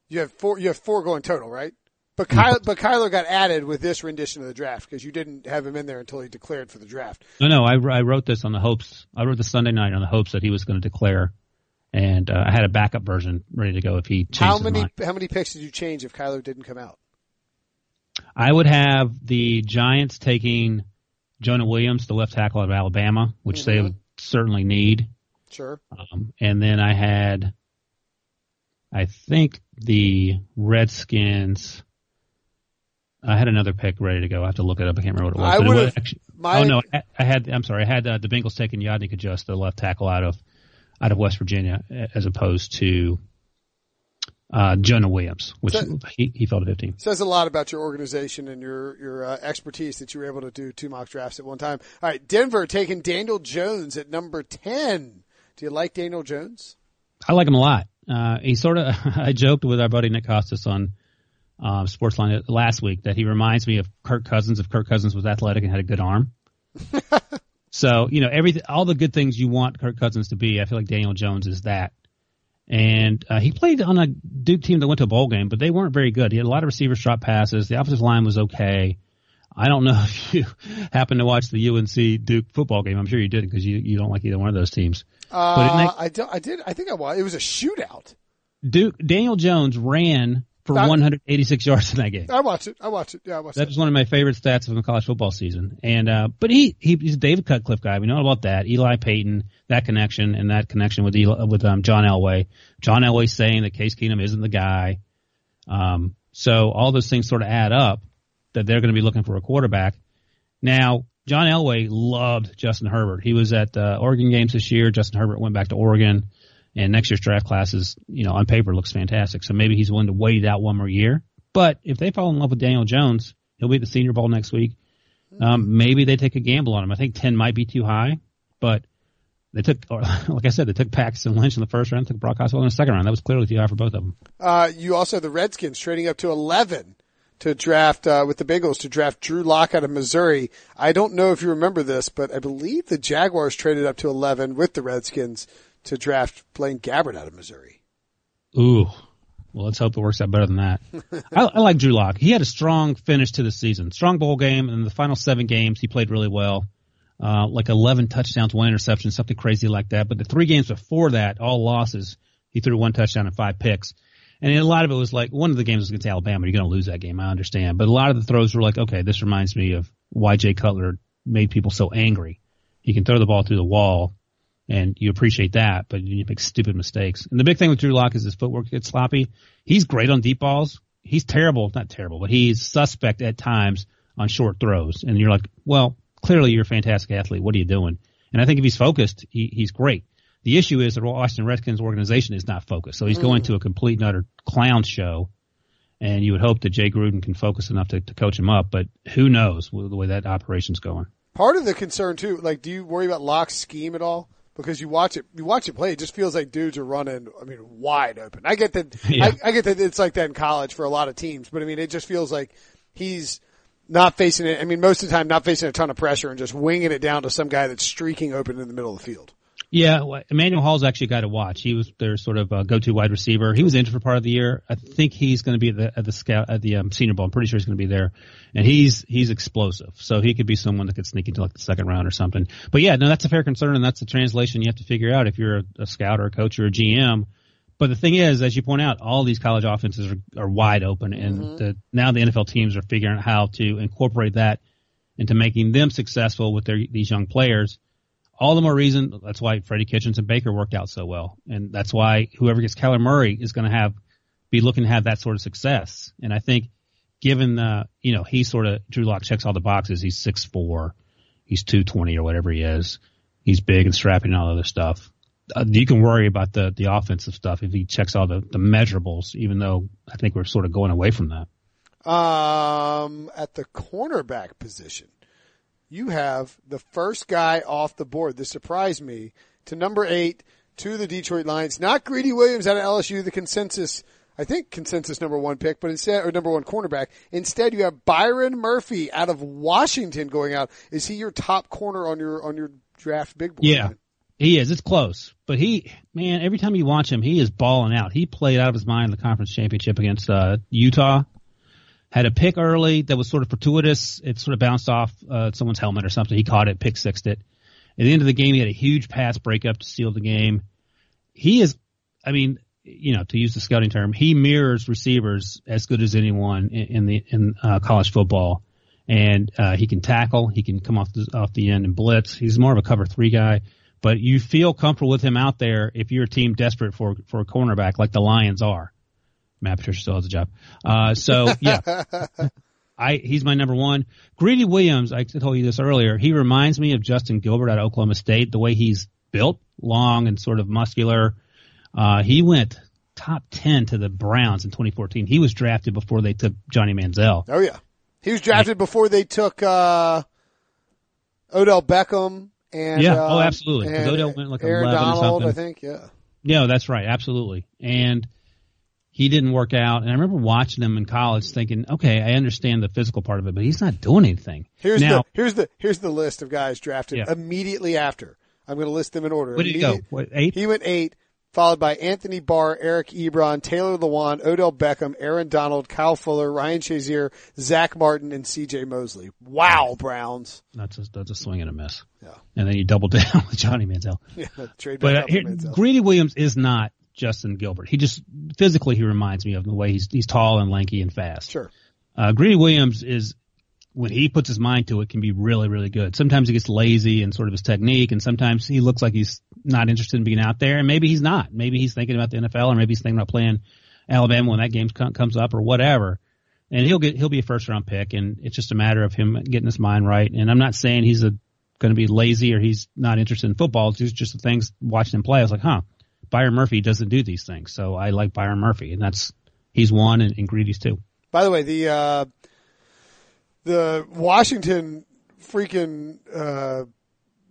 you have four. You have four going total, right? But Kyler, but Kyler got added with this rendition of the draft because you didn't have him in there until he declared for the draft. No, no, I, I wrote this on the hopes. I wrote the Sunday night on the hopes that he was going to declare, and uh, I had a backup version ready to go if he changed How many how many picks did you change if Kyler didn't come out? I would have the Giants taking Jonah Williams, the left tackle out of Alabama, which they Mhm. would certainly need. Sure. Um, and then I had, I think the Redskins. I had another pick ready to go. I have to look it up. I can't remember what it was. I but it would've- was actually, My, oh no, I, I had. I'm sorry. I had uh, the Bengals taking Yodny Cajuste, the left tackle out of out of West Virginia, as opposed to uh, Jonah Williams, which So- he, he fell to 15. says a lot about your organization and your your uh, expertise that you were able to do two mock drafts at one time. All right, Denver taking Daniel Jones at number ten. Do you like Daniel Jones? I like him a lot. Uh, he sort of, [laughs] I joked with our buddy Nick Kostos on um, Sportsline last week that he reminds me of Kirk Cousins if Kirk Cousins was athletic and had a good arm. [laughs] so, you know, everything, all the good things you want Kirk Cousins to be, I feel like Daniel Jones is that. And uh, he played on a Duke team that went to a bowl game, but they weren't very good. He had a lot of receivers drop passes. The offensive line was okay. I don't know [laughs] if you happened to watch the UNC Duke football game. I'm sure you didn't because you, you don't like either one of those teams. Uh, didn't I, don't, I did. I think I was. It was a shootout. Duke Daniel Jones ran for That- 186 yards in that game. I watch it. I watch it. Yeah, I watched That was one of my favorite stats of the college football season. And uh, but he, he he's a David Cutcliffe guy. We know all about that. Eli Peyton, that connection, and that connection with Eli, with um, John Elway. John Elway saying that Case Keenum isn't the guy. Um, so all those things sort of add up that they're going to be looking for a quarterback. Now, John Elway loved Justin Herbert. He was at uh, Oregon games this year. Justin Herbert went back to Oregon, and next year's draft class is, you know, on paper looks fantastic. So maybe he's willing to wait it out one more year. But if they fall in love with Daniel Jones, he'll be at the Senior Bowl next week. Um, maybe they take a gamble on him. I think ten might be too high, but they took, or, [laughs] like I said, they took Paxton Lynch in the first round, took Brock Osweiler in the second round. That was clearly too high for both of them. Uh, you also have the Redskins trading up to 11 to draft, uh, with the Bengals to draft Drew Lock out of Missouri. I don't know if you remember this, but I believe the Jaguars traded up to 11 with the Redskins to draft Blaine Gabbert out of Missouri. Ooh. Well, let's hope it works out better than that. [laughs] I, I like Drew Lock. He had a strong finish to the season. Strong bowl game, and the final seven games he played really well. Uh, like 11 touchdowns, one interception, something crazy like that. But the three games before that, all losses, he threw one touchdown and five picks. And a lot of it was like, one of the games was against Alabama. You're going to lose that game. I understand. But a lot of the throws were like, okay, this reminds me of why Jay Cutler made people so angry. He can throw the ball through the wall and you appreciate that, but you make stupid mistakes. And the big thing with Drew Lock is his footwork gets sloppy. He's great on deep balls. He's terrible, not terrible, but he's suspect at times on short throws. And you're like, well, clearly you're a fantastic athlete. What are you doing? And I think if he's focused, he, he's great. The issue is the Washington Redskins organization is not focused. So he's mm. going to a complete and utter clown show. And you would hope that Jay Gruden can focus enough to, to coach him up, but who knows the way that operation's going. Part of the concern too, like, do you worry about Lock's scheme at all? Because you watch it, you watch it play, it just feels like dudes are running, I mean, wide open. I get that, [laughs] Yeah. I, I get that it's like that in college for a lot of teams, but I mean, it just feels like he's not facing it. I mean, most of the time not facing a ton of pressure and just winging it down to some guy that's streaking open in the middle of the field. Yeah, well, Emmanuel Hall's actually a guy to watch. He was their sort of uh, go-to wide receiver. He was injured for part of the year. I think he's going to be at the at the scout at the um, Senior Bowl. I'm pretty sure he's going to be there, and he's he's explosive. So he could be someone that could sneak into like the second round or something. But yeah, no, that's a fair concern, and that's the translation you have to figure out if you're a, a scout or a coach or a GM. But the thing is, as you point out, all these college offenses are, are wide open, and the, now the NFL teams are figuring out how to incorporate that into making them successful with their these young players all the more reason. That's why Freddie Kitchens and Baker worked out so well, and that's why whoever gets Kyler Murray is going to have be looking to have that sort of success. And I think, given the you know he sort of Drew Lock checks all the boxes. He's six four, he's two twenty or whatever he is. He's big and strapping and all the other stuff. Uh, you can worry about the the offensive stuff if he checks all the the measurables. Even though I think we're sort of going away from that. Um, at the cornerback position, you have the first guy off the board. This surprised me to number eight to the Detroit Lions. Not Greedy Williams out of LSU, the consensus I think consensus number one pick, but instead, or number one cornerback. Instead, you have Byron Murphy out of Washington going out. Is he your top corner on your on your draft big board? Yeah, he is. It's close, but he, man, every time you watch him, he is balling out. He played out of his mind in the conference championship against uh, Utah. Had a pick early that was sort of fortuitous. It sort of bounced off uh, someone's helmet or something. He caught it, pick sixed it. At the end of the game, he had a huge pass breakup to seal the game. He is, I mean, you know, to use the scouting term, he mirrors receivers as good as anyone in, in the in uh, college football. And uh, he can tackle, he can come off the, off the end and blitz. He's more of a cover three guy, but you feel comfortable with him out there if you're a team desperate for for a cornerback like the Lions are. Matt Patricia still has a job. Uh, so yeah, [laughs] I he's my number one. Greedy Williams, I told you this earlier. He reminds me of Justin Gilbert at Oklahoma State. The way he's built, long and sort of muscular. Uh, he went top 10 to the Browns in 2014. He was drafted before they took Johnny Manziel. Oh yeah. He was drafted before they took, uh, Odell Beckham and, yeah. uh, oh, absolutely. Because Odell went like Aaron 11 Donald, or something. I think. Yeah. Yeah, that's right. Absolutely. And he didn't work out. And I remember watching him in college thinking, okay, I understand the physical part of it, but he's not doing anything. Here's now, the, here's the, here's the list of guys drafted Yeah. immediately after. I'm going to list them in order. where did he go? What, eight? He went eight, followed by Anthony Barr, Eric Ebron, Taylor Lewan, Odell Beckham, Aaron Donald, Kyle Fuller, Ryan Shazier, Zach Martin, and CJ Mosley. Wow, Browns. That's a, that's a swing and a miss. Yeah. And then you double [laughs] down with Johnny Manziel. Yeah, trade But uh, here, Manziel. Greedy Williams is not Justin Gilbert. He just physically he reminds me of the way he's he's tall and lanky and fast. Sure. Uh, Greedy Williams is when he puts his mind to it can be really really good. Sometimes he gets lazy in sort of his technique, and sometimes he looks like he's not interested in being out there, and maybe he's not. Maybe he's thinking about the NFL, or maybe he's thinking about playing Alabama when that game com- comes up, or whatever. And he'll get he'll be a first round pick, and it's just a matter of him getting his mind right. And I'm not saying he's a going to be lazy or he's not interested in football. It's just, just the things watching him play. I was like, huh, Byron Murphy doesn't do these things, so I like Byron Murphy, and that's he's one, and, and Greedy's two. By the way, the uh, the Washington freaking uh,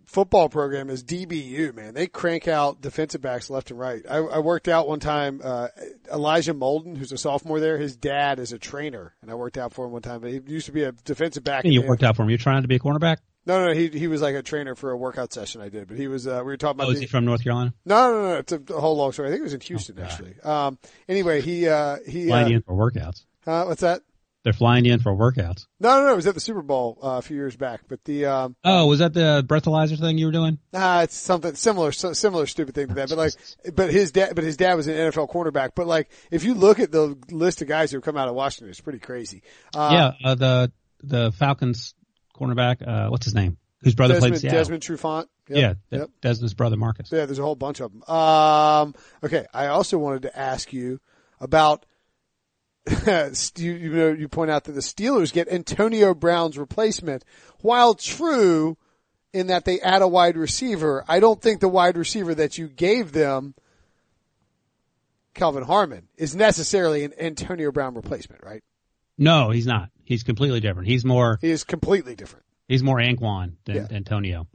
football program is DBU. Man, they crank out defensive backs left and right. I, I worked out one time. Uh, Elijah Molden, who's a sophomore there, his dad is a trainer, and I worked out for him one time. But he used to be a defensive back. And you worked out for him. You're trying to be a cornerback. No, no, he he was like a trainer for a workout session I did. But he was. Uh, we were talking about. Oh, is the- he from North Carolina? no, no, no, It's a, a whole long story. I think it was in Houston God. actually. Um. Anyway, he uh he. Flying Uh, in for workouts. uh, what's that? They're flying in for workouts. No, no, no. It was at the Super Bowl uh, a few years back. But the um, Oh, was that the breathalyzer thing you were doing? Ah, it's something similar, so, similar stupid thing to that. But like, but his dad, but his dad was an NFL cornerback. But like, if you look at the list of guys who have come out of Washington, it's pretty crazy. Uh, yeah, uh, the the Falcons cornerback. Uh, what's his name? Whose brother played Desmond, Seattle? Desmond Trufant. Yep. Yeah, De- Yep. Desmond's brother Marcus. Yeah, there's a whole bunch of them. Um, okay, I also wanted to ask you about. [laughs] you, you know, you point out that the Steelers get Antonio Brown's replacement, while true in that they add a wide receiver. I don't think the wide receiver that you gave them, Kelvin Harmon, is necessarily an Antonio Brown replacement, right? No, he's not. He's completely different. He's more He is completely different. he's more Anquan than Yeah. Antonio.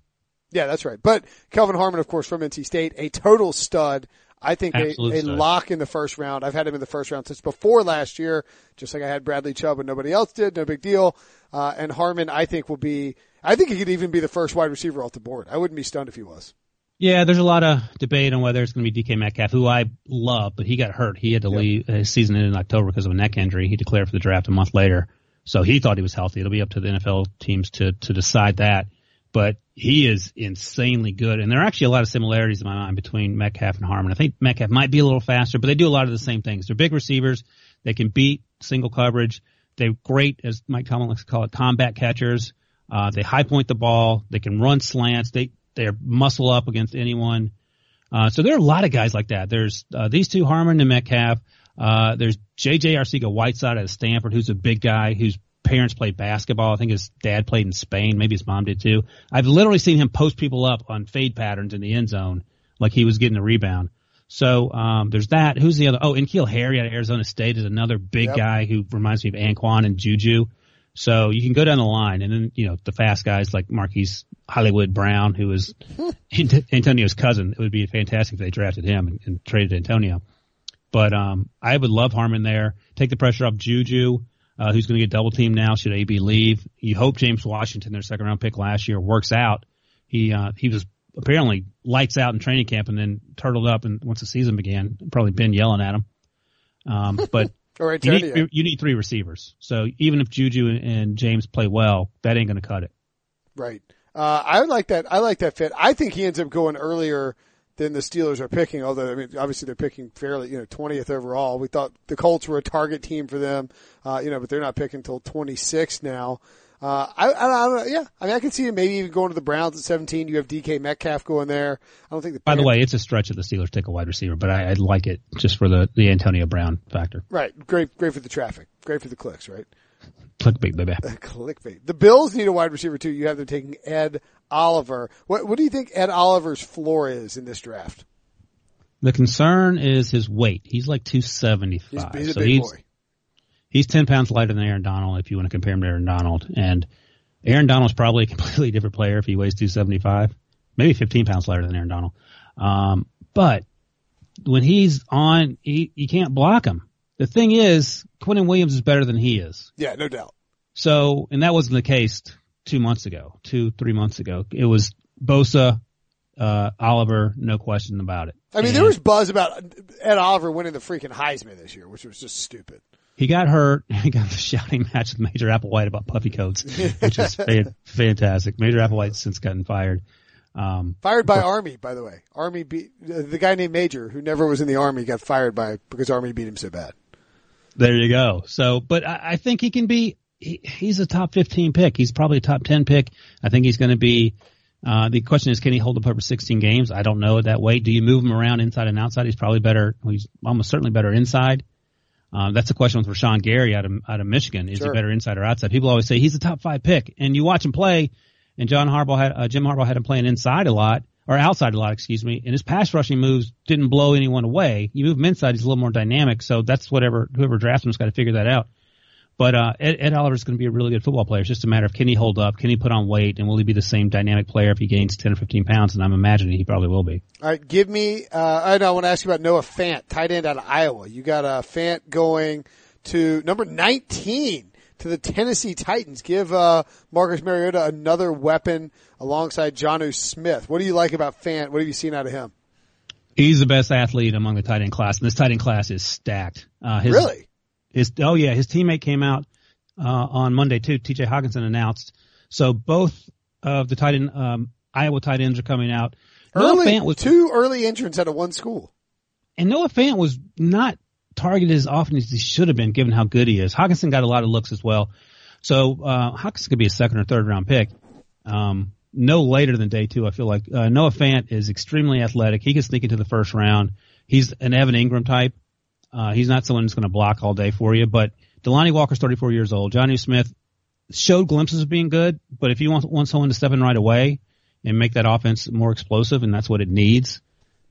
Yeah, that's right. But Kelvin Harmon, of course, from NC State, a total stud. I think a, Absolute a stud. lock in the first round. I've had him in the first round since before last year, just like I had Bradley Chubb and nobody else did. No big deal. Uh, and Harmon, I think will be, I think he could even be the first wide receiver off the board. I wouldn't be stunned if he was. Yeah, there's a lot of debate on whether it's going to be DK Metcalf, who I love, but he got hurt. He had to Yep. leave his season in October because of a neck injury. He declared for the draft a month later, so he thought he was healthy. It'll be up to the NFL teams to to decide that. But he is insanely good, and there are actually a lot of similarities in my mind between Metcalf and Harmon. I think Metcalf might be a little faster, but they do a lot of the same things. They're big receivers. They can beat single coverage. They're great, as Mike Tomlin likes to call it, combat catchers. Uh, they high point the ball. They can run slants. They they're muscle up against anyone. Uh, so there are a lot of guys like that. There's uh, these two, Harmon and Metcalf. Uh, there's J.J. Arcega Whiteside of Stanford, who's a big guy whose parents played basketball. I think his dad played in Spain. Maybe his mom did too. I've literally seen him post people up on fade patterns in the end zone, like he was getting a rebound. So um, there's that. Who's the other? Oh, N'Keal Harry out of Arizona State is another big Yep. guy who reminds me of Anquan and Juju. So you can go down the line, and then you know the fast guys like Marquise Hollywood Brown, who is [laughs] Antonio's cousin. It would be fantastic if they drafted him and, and traded Antonio. But um, I would love Harmon there. Take the pressure off Juju, uh, who's going to get double teamed now. Should AB leave? You hope James Washington, their second round pick last year, works out. He uh, he was apparently lights out in training camp and then turtled up and once the season began, probably been yelling at him. Um, [laughs] but right, you need, you need three receivers. So even if Juju and, James play well, that ain't going to cut it. Right. Uh, I would like that. I like that fit. I think he ends up going earlier than the Steelers are picking. Although I mean, obviously they're picking fairly, you know, twentieth overall. We thought the Colts were a target team for them, uh, you know, but they're not picking until twenty six now. Uh, I, I, I don't know. Yeah, I mean, I can see him maybe even going to the Browns at seventeen. You have DK Metcalf going there. I don't think the. By the way, it's a stretch of the Steelers take a wide receiver, but I, I'd like it just for the, the Antonio Brown factor. right? Great, great for the traffic. Great for the clicks, right? Clickbait, baby. [laughs] Clickbait. The Bills need a wide receiver too. You have them taking Ed Oliver. What, what do you think Ed Oliver's floor is in this draft? The concern is his weight. He's like 275. he's a so big he's, boy. he's 10 pounds lighter than Aaron Donald if you want to compare him to Aaron Donald. And Aaron Donald's probably a [laughs] completely different player if he weighs 275, maybe 15 pounds lighter than Aaron Donald. Um, but when he's on, he, you can't block him. The thing is, Quinnen Williams is better than he is. Yeah, no doubt. So, and that wasn't the case two months ago, two, three months ago. It was Bosa, uh, Oliver, no question about it. I mean, And there was buzz about Ed Oliver winning the freaking Heisman this year, which was just stupid. He got hurt. [laughs] He got the shouting match with Major Applewhite about puffy coats, which is [laughs] fan- fantastic. Major Applewhite's since gotten fired. Um, Fired by Army, by the way. Army beat uh, the guy named Major, who never was in the Army, got fired by because Army beat him so bad. There you go. So, but I, I think he can be. He, he's a top 15 pick. He's probably a top 10 pick. I think he's going to be. Uh, the question is, can he hold up over 16 games? I don't know that way. Do you move him around inside and outside? He's probably better. He's almost certainly better inside. Um, that's the question with Rashan Gary out of out of Michigan. Is Sure. he better inside or outside? People always say he's a top five pick, and you watch him play, and John Harbaugh had uh, Jim Harbaugh had him playing inside a lot or outside a lot, excuse me, and his pass rushing moves didn't blow anyone away. You move him inside, he's a little more dynamic. So that's whatever whoever drafts him's got to figure that out. But uh, Ed, Ed Oliver's going to be a really good football player. It's just a matter of can he hold up, can he put on weight, and will he be the same dynamic player if he gains 10 or 15 pounds? And I'm imagining he probably will be. All right, give me. Uh, I know. I want to ask you about Noah Fant, tight end out of Iowa. You got uh, Fant going to number 19 to the Tennessee Titans. Give uh, Marcus Mariota another weapon alongside Jonnu Smith. What do you like about Fant? What have you seen out of him? He's the best athlete among the tight end class, and this tight end class is stacked. Uh, his, Really? His oh yeah, his teammate came out uh, on Monday too. T.J. Hockenson announced. So both of the tight end um, Iowa tight ends are coming out. Noah Fant was two early entrants out of one school. and Noah Fant was not targeted as often as he should have been, given how good he is. Hockenson got a lot of looks as well. So uh, Hockenson could be a second or third round pick. Um, no later than day two, I feel like uh, Noah Fant is extremely athletic. He can sneak into the first round. He's an Evan Engram type. Uh, he's not someone that's going to block all day for you, but Delanie Walker's 34 years old. Jonnu Smith showed glimpses of being good, but if you want, want someone to step in right away and make that offense more explosive, and that's what it needs,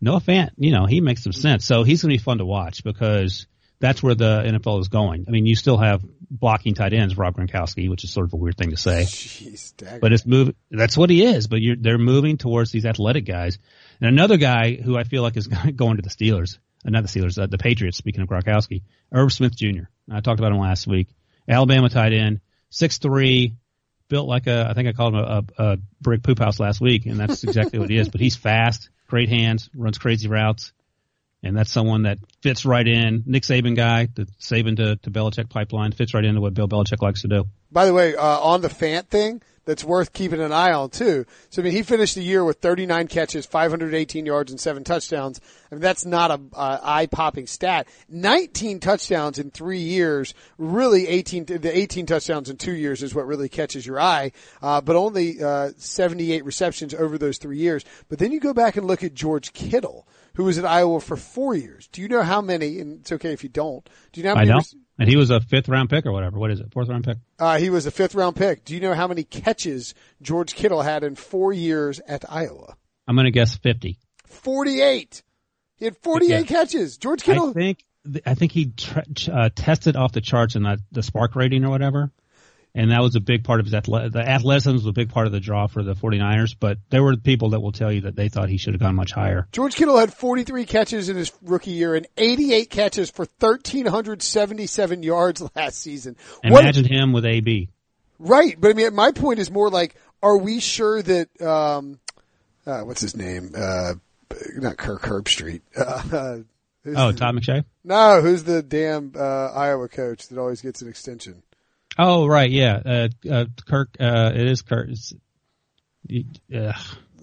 Noah Fant, you know, he makes some sense. So he's going to be fun to watch because that's where the NFL is going. I mean, you still have blocking tight ends, Rob Gronkowski, which is sort of a weird thing to say, Jeez, but it's move. That's what he is. But you're, they're moving towards these athletic guys. And another guy who I feel like is [laughs] going to the Steelers, uh, not the Steelers, uh, the Patriots. Speaking of Gronkowski, Irv Smith Jr. I talked about him last week. Alabama tight end, six three, built like a. I think I called him a, a, a brick poop house last week, and that's exactly what he is. But he's fast, great hands, runs crazy routes, and that's someone that fits right in. Nick Saban guy, the Saban to, to Belichick pipeline, fits right into what Bill Belichick likes to do. By the way, uh, on the Fant thing, that's worth keeping an eye on too. So I mean, he finished the year with 39 catches, 518 yards, and seven touchdowns. I mean, that's not a uh, eye-popping stat. 19 touchdowns in three years. Really, 18 the 18 touchdowns in two years is what really catches your eye. Uh, but only uh, 78 receptions over those three years. But then you go back and look at George Kittle, who was at Iowa for four years. Do you know how many? And it's okay if you don't. Do you know how I know. rec- And he was a fifth round pick or whatever. What is it? Fourth round pick? uh, he was a fifth round pick. Do you know how many catches George Kittle had in four years at Iowa? I'm going to guess 50. 48. He had 48 Yeah. catches. George Kittle. I think, I think he tr- uh, tested off the charts in that, the SPARQ rating or whatever. And that was a big part of his athle- the athleticism was a big part of the draw for the 49ers. But there were people that will tell you that they thought he should have gone much higher. George Kittle had 43 catches in his rookie year and 88 catches for 1,377 yards [laughs] last season. Imagine what, him with AB. Right, but I mean, my point is more like, are we sure that um, uh, what's his name? Uh, not Kirk Herbstreit. [laughs] Uh, oh, Todd McShay. No, who's the damn uh, Iowa coach that always gets an extension? Oh, right, yeah, uh, uh, Kirk. Uh, it is Kirk. It's, uh,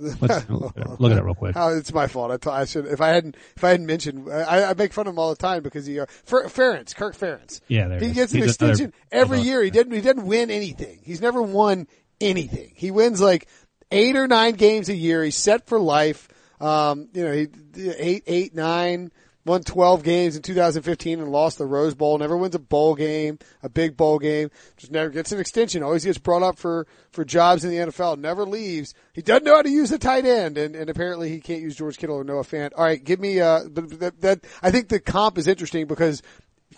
Let's [laughs] look it, look it real quick. Oh, it's my fault. I, t- I should if I hadn't if I hadn't mentioned I, I make fun of him all the time because he uh, Fer- Ferentz, Kirk Ferentz. Yeah, there he gets an extension every year. He didn't he didn't win anything. He's never won anything. He wins like eight or nine games a year. He's set for life. Um, you know, he eight, eight, nine won 12 games in 2015 and lost the Rose Bowl, never wins a bowl game, a big bowl game, just never gets an extension, always gets brought up for, for jobs in the NFL, never leaves. He doesn't know how to use the tight end and, and apparently he can't use George Kittle or Noah Fant. All right, give me, uh, that, that, I think the comp is interesting because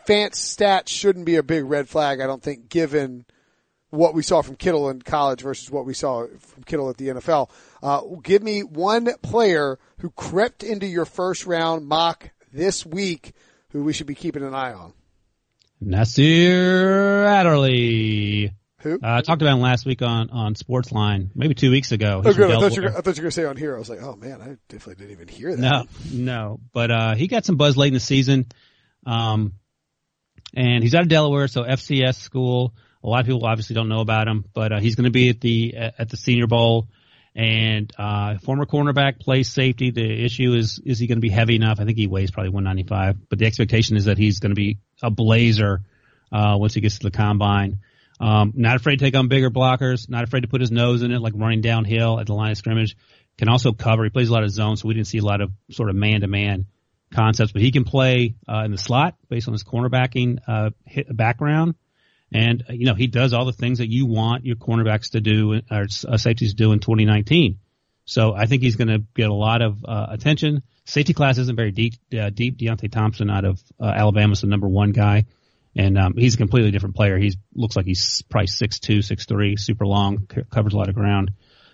Fant's stats shouldn't be a big red flag, I don't think, given what we saw from Kittle in college versus what we saw from Kittle at the NFL. Uh, give me one player who crept into your first round mock this week who we should be keeping an eye on? Nasir Adderley. Who? Uh, I talked about him last week on, on Sportsline, maybe two weeks ago. oh, good. I thought, you were, I thought you were going to say on here. I was like, oh man, I definitely didn't even hear that. No, no. But, uh, he got some buzz late in the season. Um, and he's out of Delaware, so FCS school. A lot of people obviously don't know about him, but, uh, he's going to be at the, at the Senior Bowl and uh, former cornerback plays safety. The issue is is he going to be heavy enough? I think he weighs probably 195, but the expectation is that he's going to be a blazer uh, once he gets to the combine. Um, not afraid to take on bigger blockers. Not afraid to put his nose in it, like running downhill at the line of scrimmage. Can also cover. He plays a lot of zone, so we didn't see a lot of sort of man to man concepts, but he can play uh, in the slot based on his cornerbacking uh, background. And, uh, you know, he does all the things that you want your cornerbacks to do, or uh, safeties to do in 2019. So I think he's going to get a lot of uh, attention. Safety class isn't very deep. Uh, deep. Deionte Thompson out of uh, Alabama is the number one guy, and um, he's a completely different player. He looks like he's probably six two, six three, super long, c- covers a lot of ground.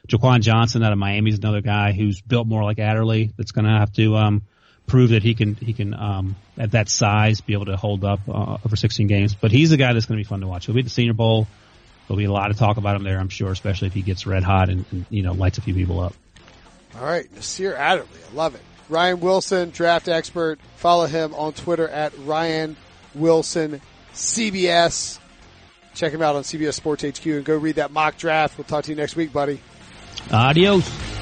Jaquan Johnson out of Miami is another guy who's built more like Adderley. That's going to have to um, prove that he can he can um, at that size be able to hold up uh, over 16 games. But he's a guy that's going to be fun to watch. He'll be at the Senior Bowl. There'll be a lot of talk about him there, I'm sure, especially if he gets red hot and, and you know lights a few people up. All right, Nasir Adderley, I love it. Ryan Wilson, draft expert. Follow him on Twitter at Ryan Wilson CBS. Check him out on CBS Sports HQ and go read that mock draft. We'll talk to you next week, buddy. Adios.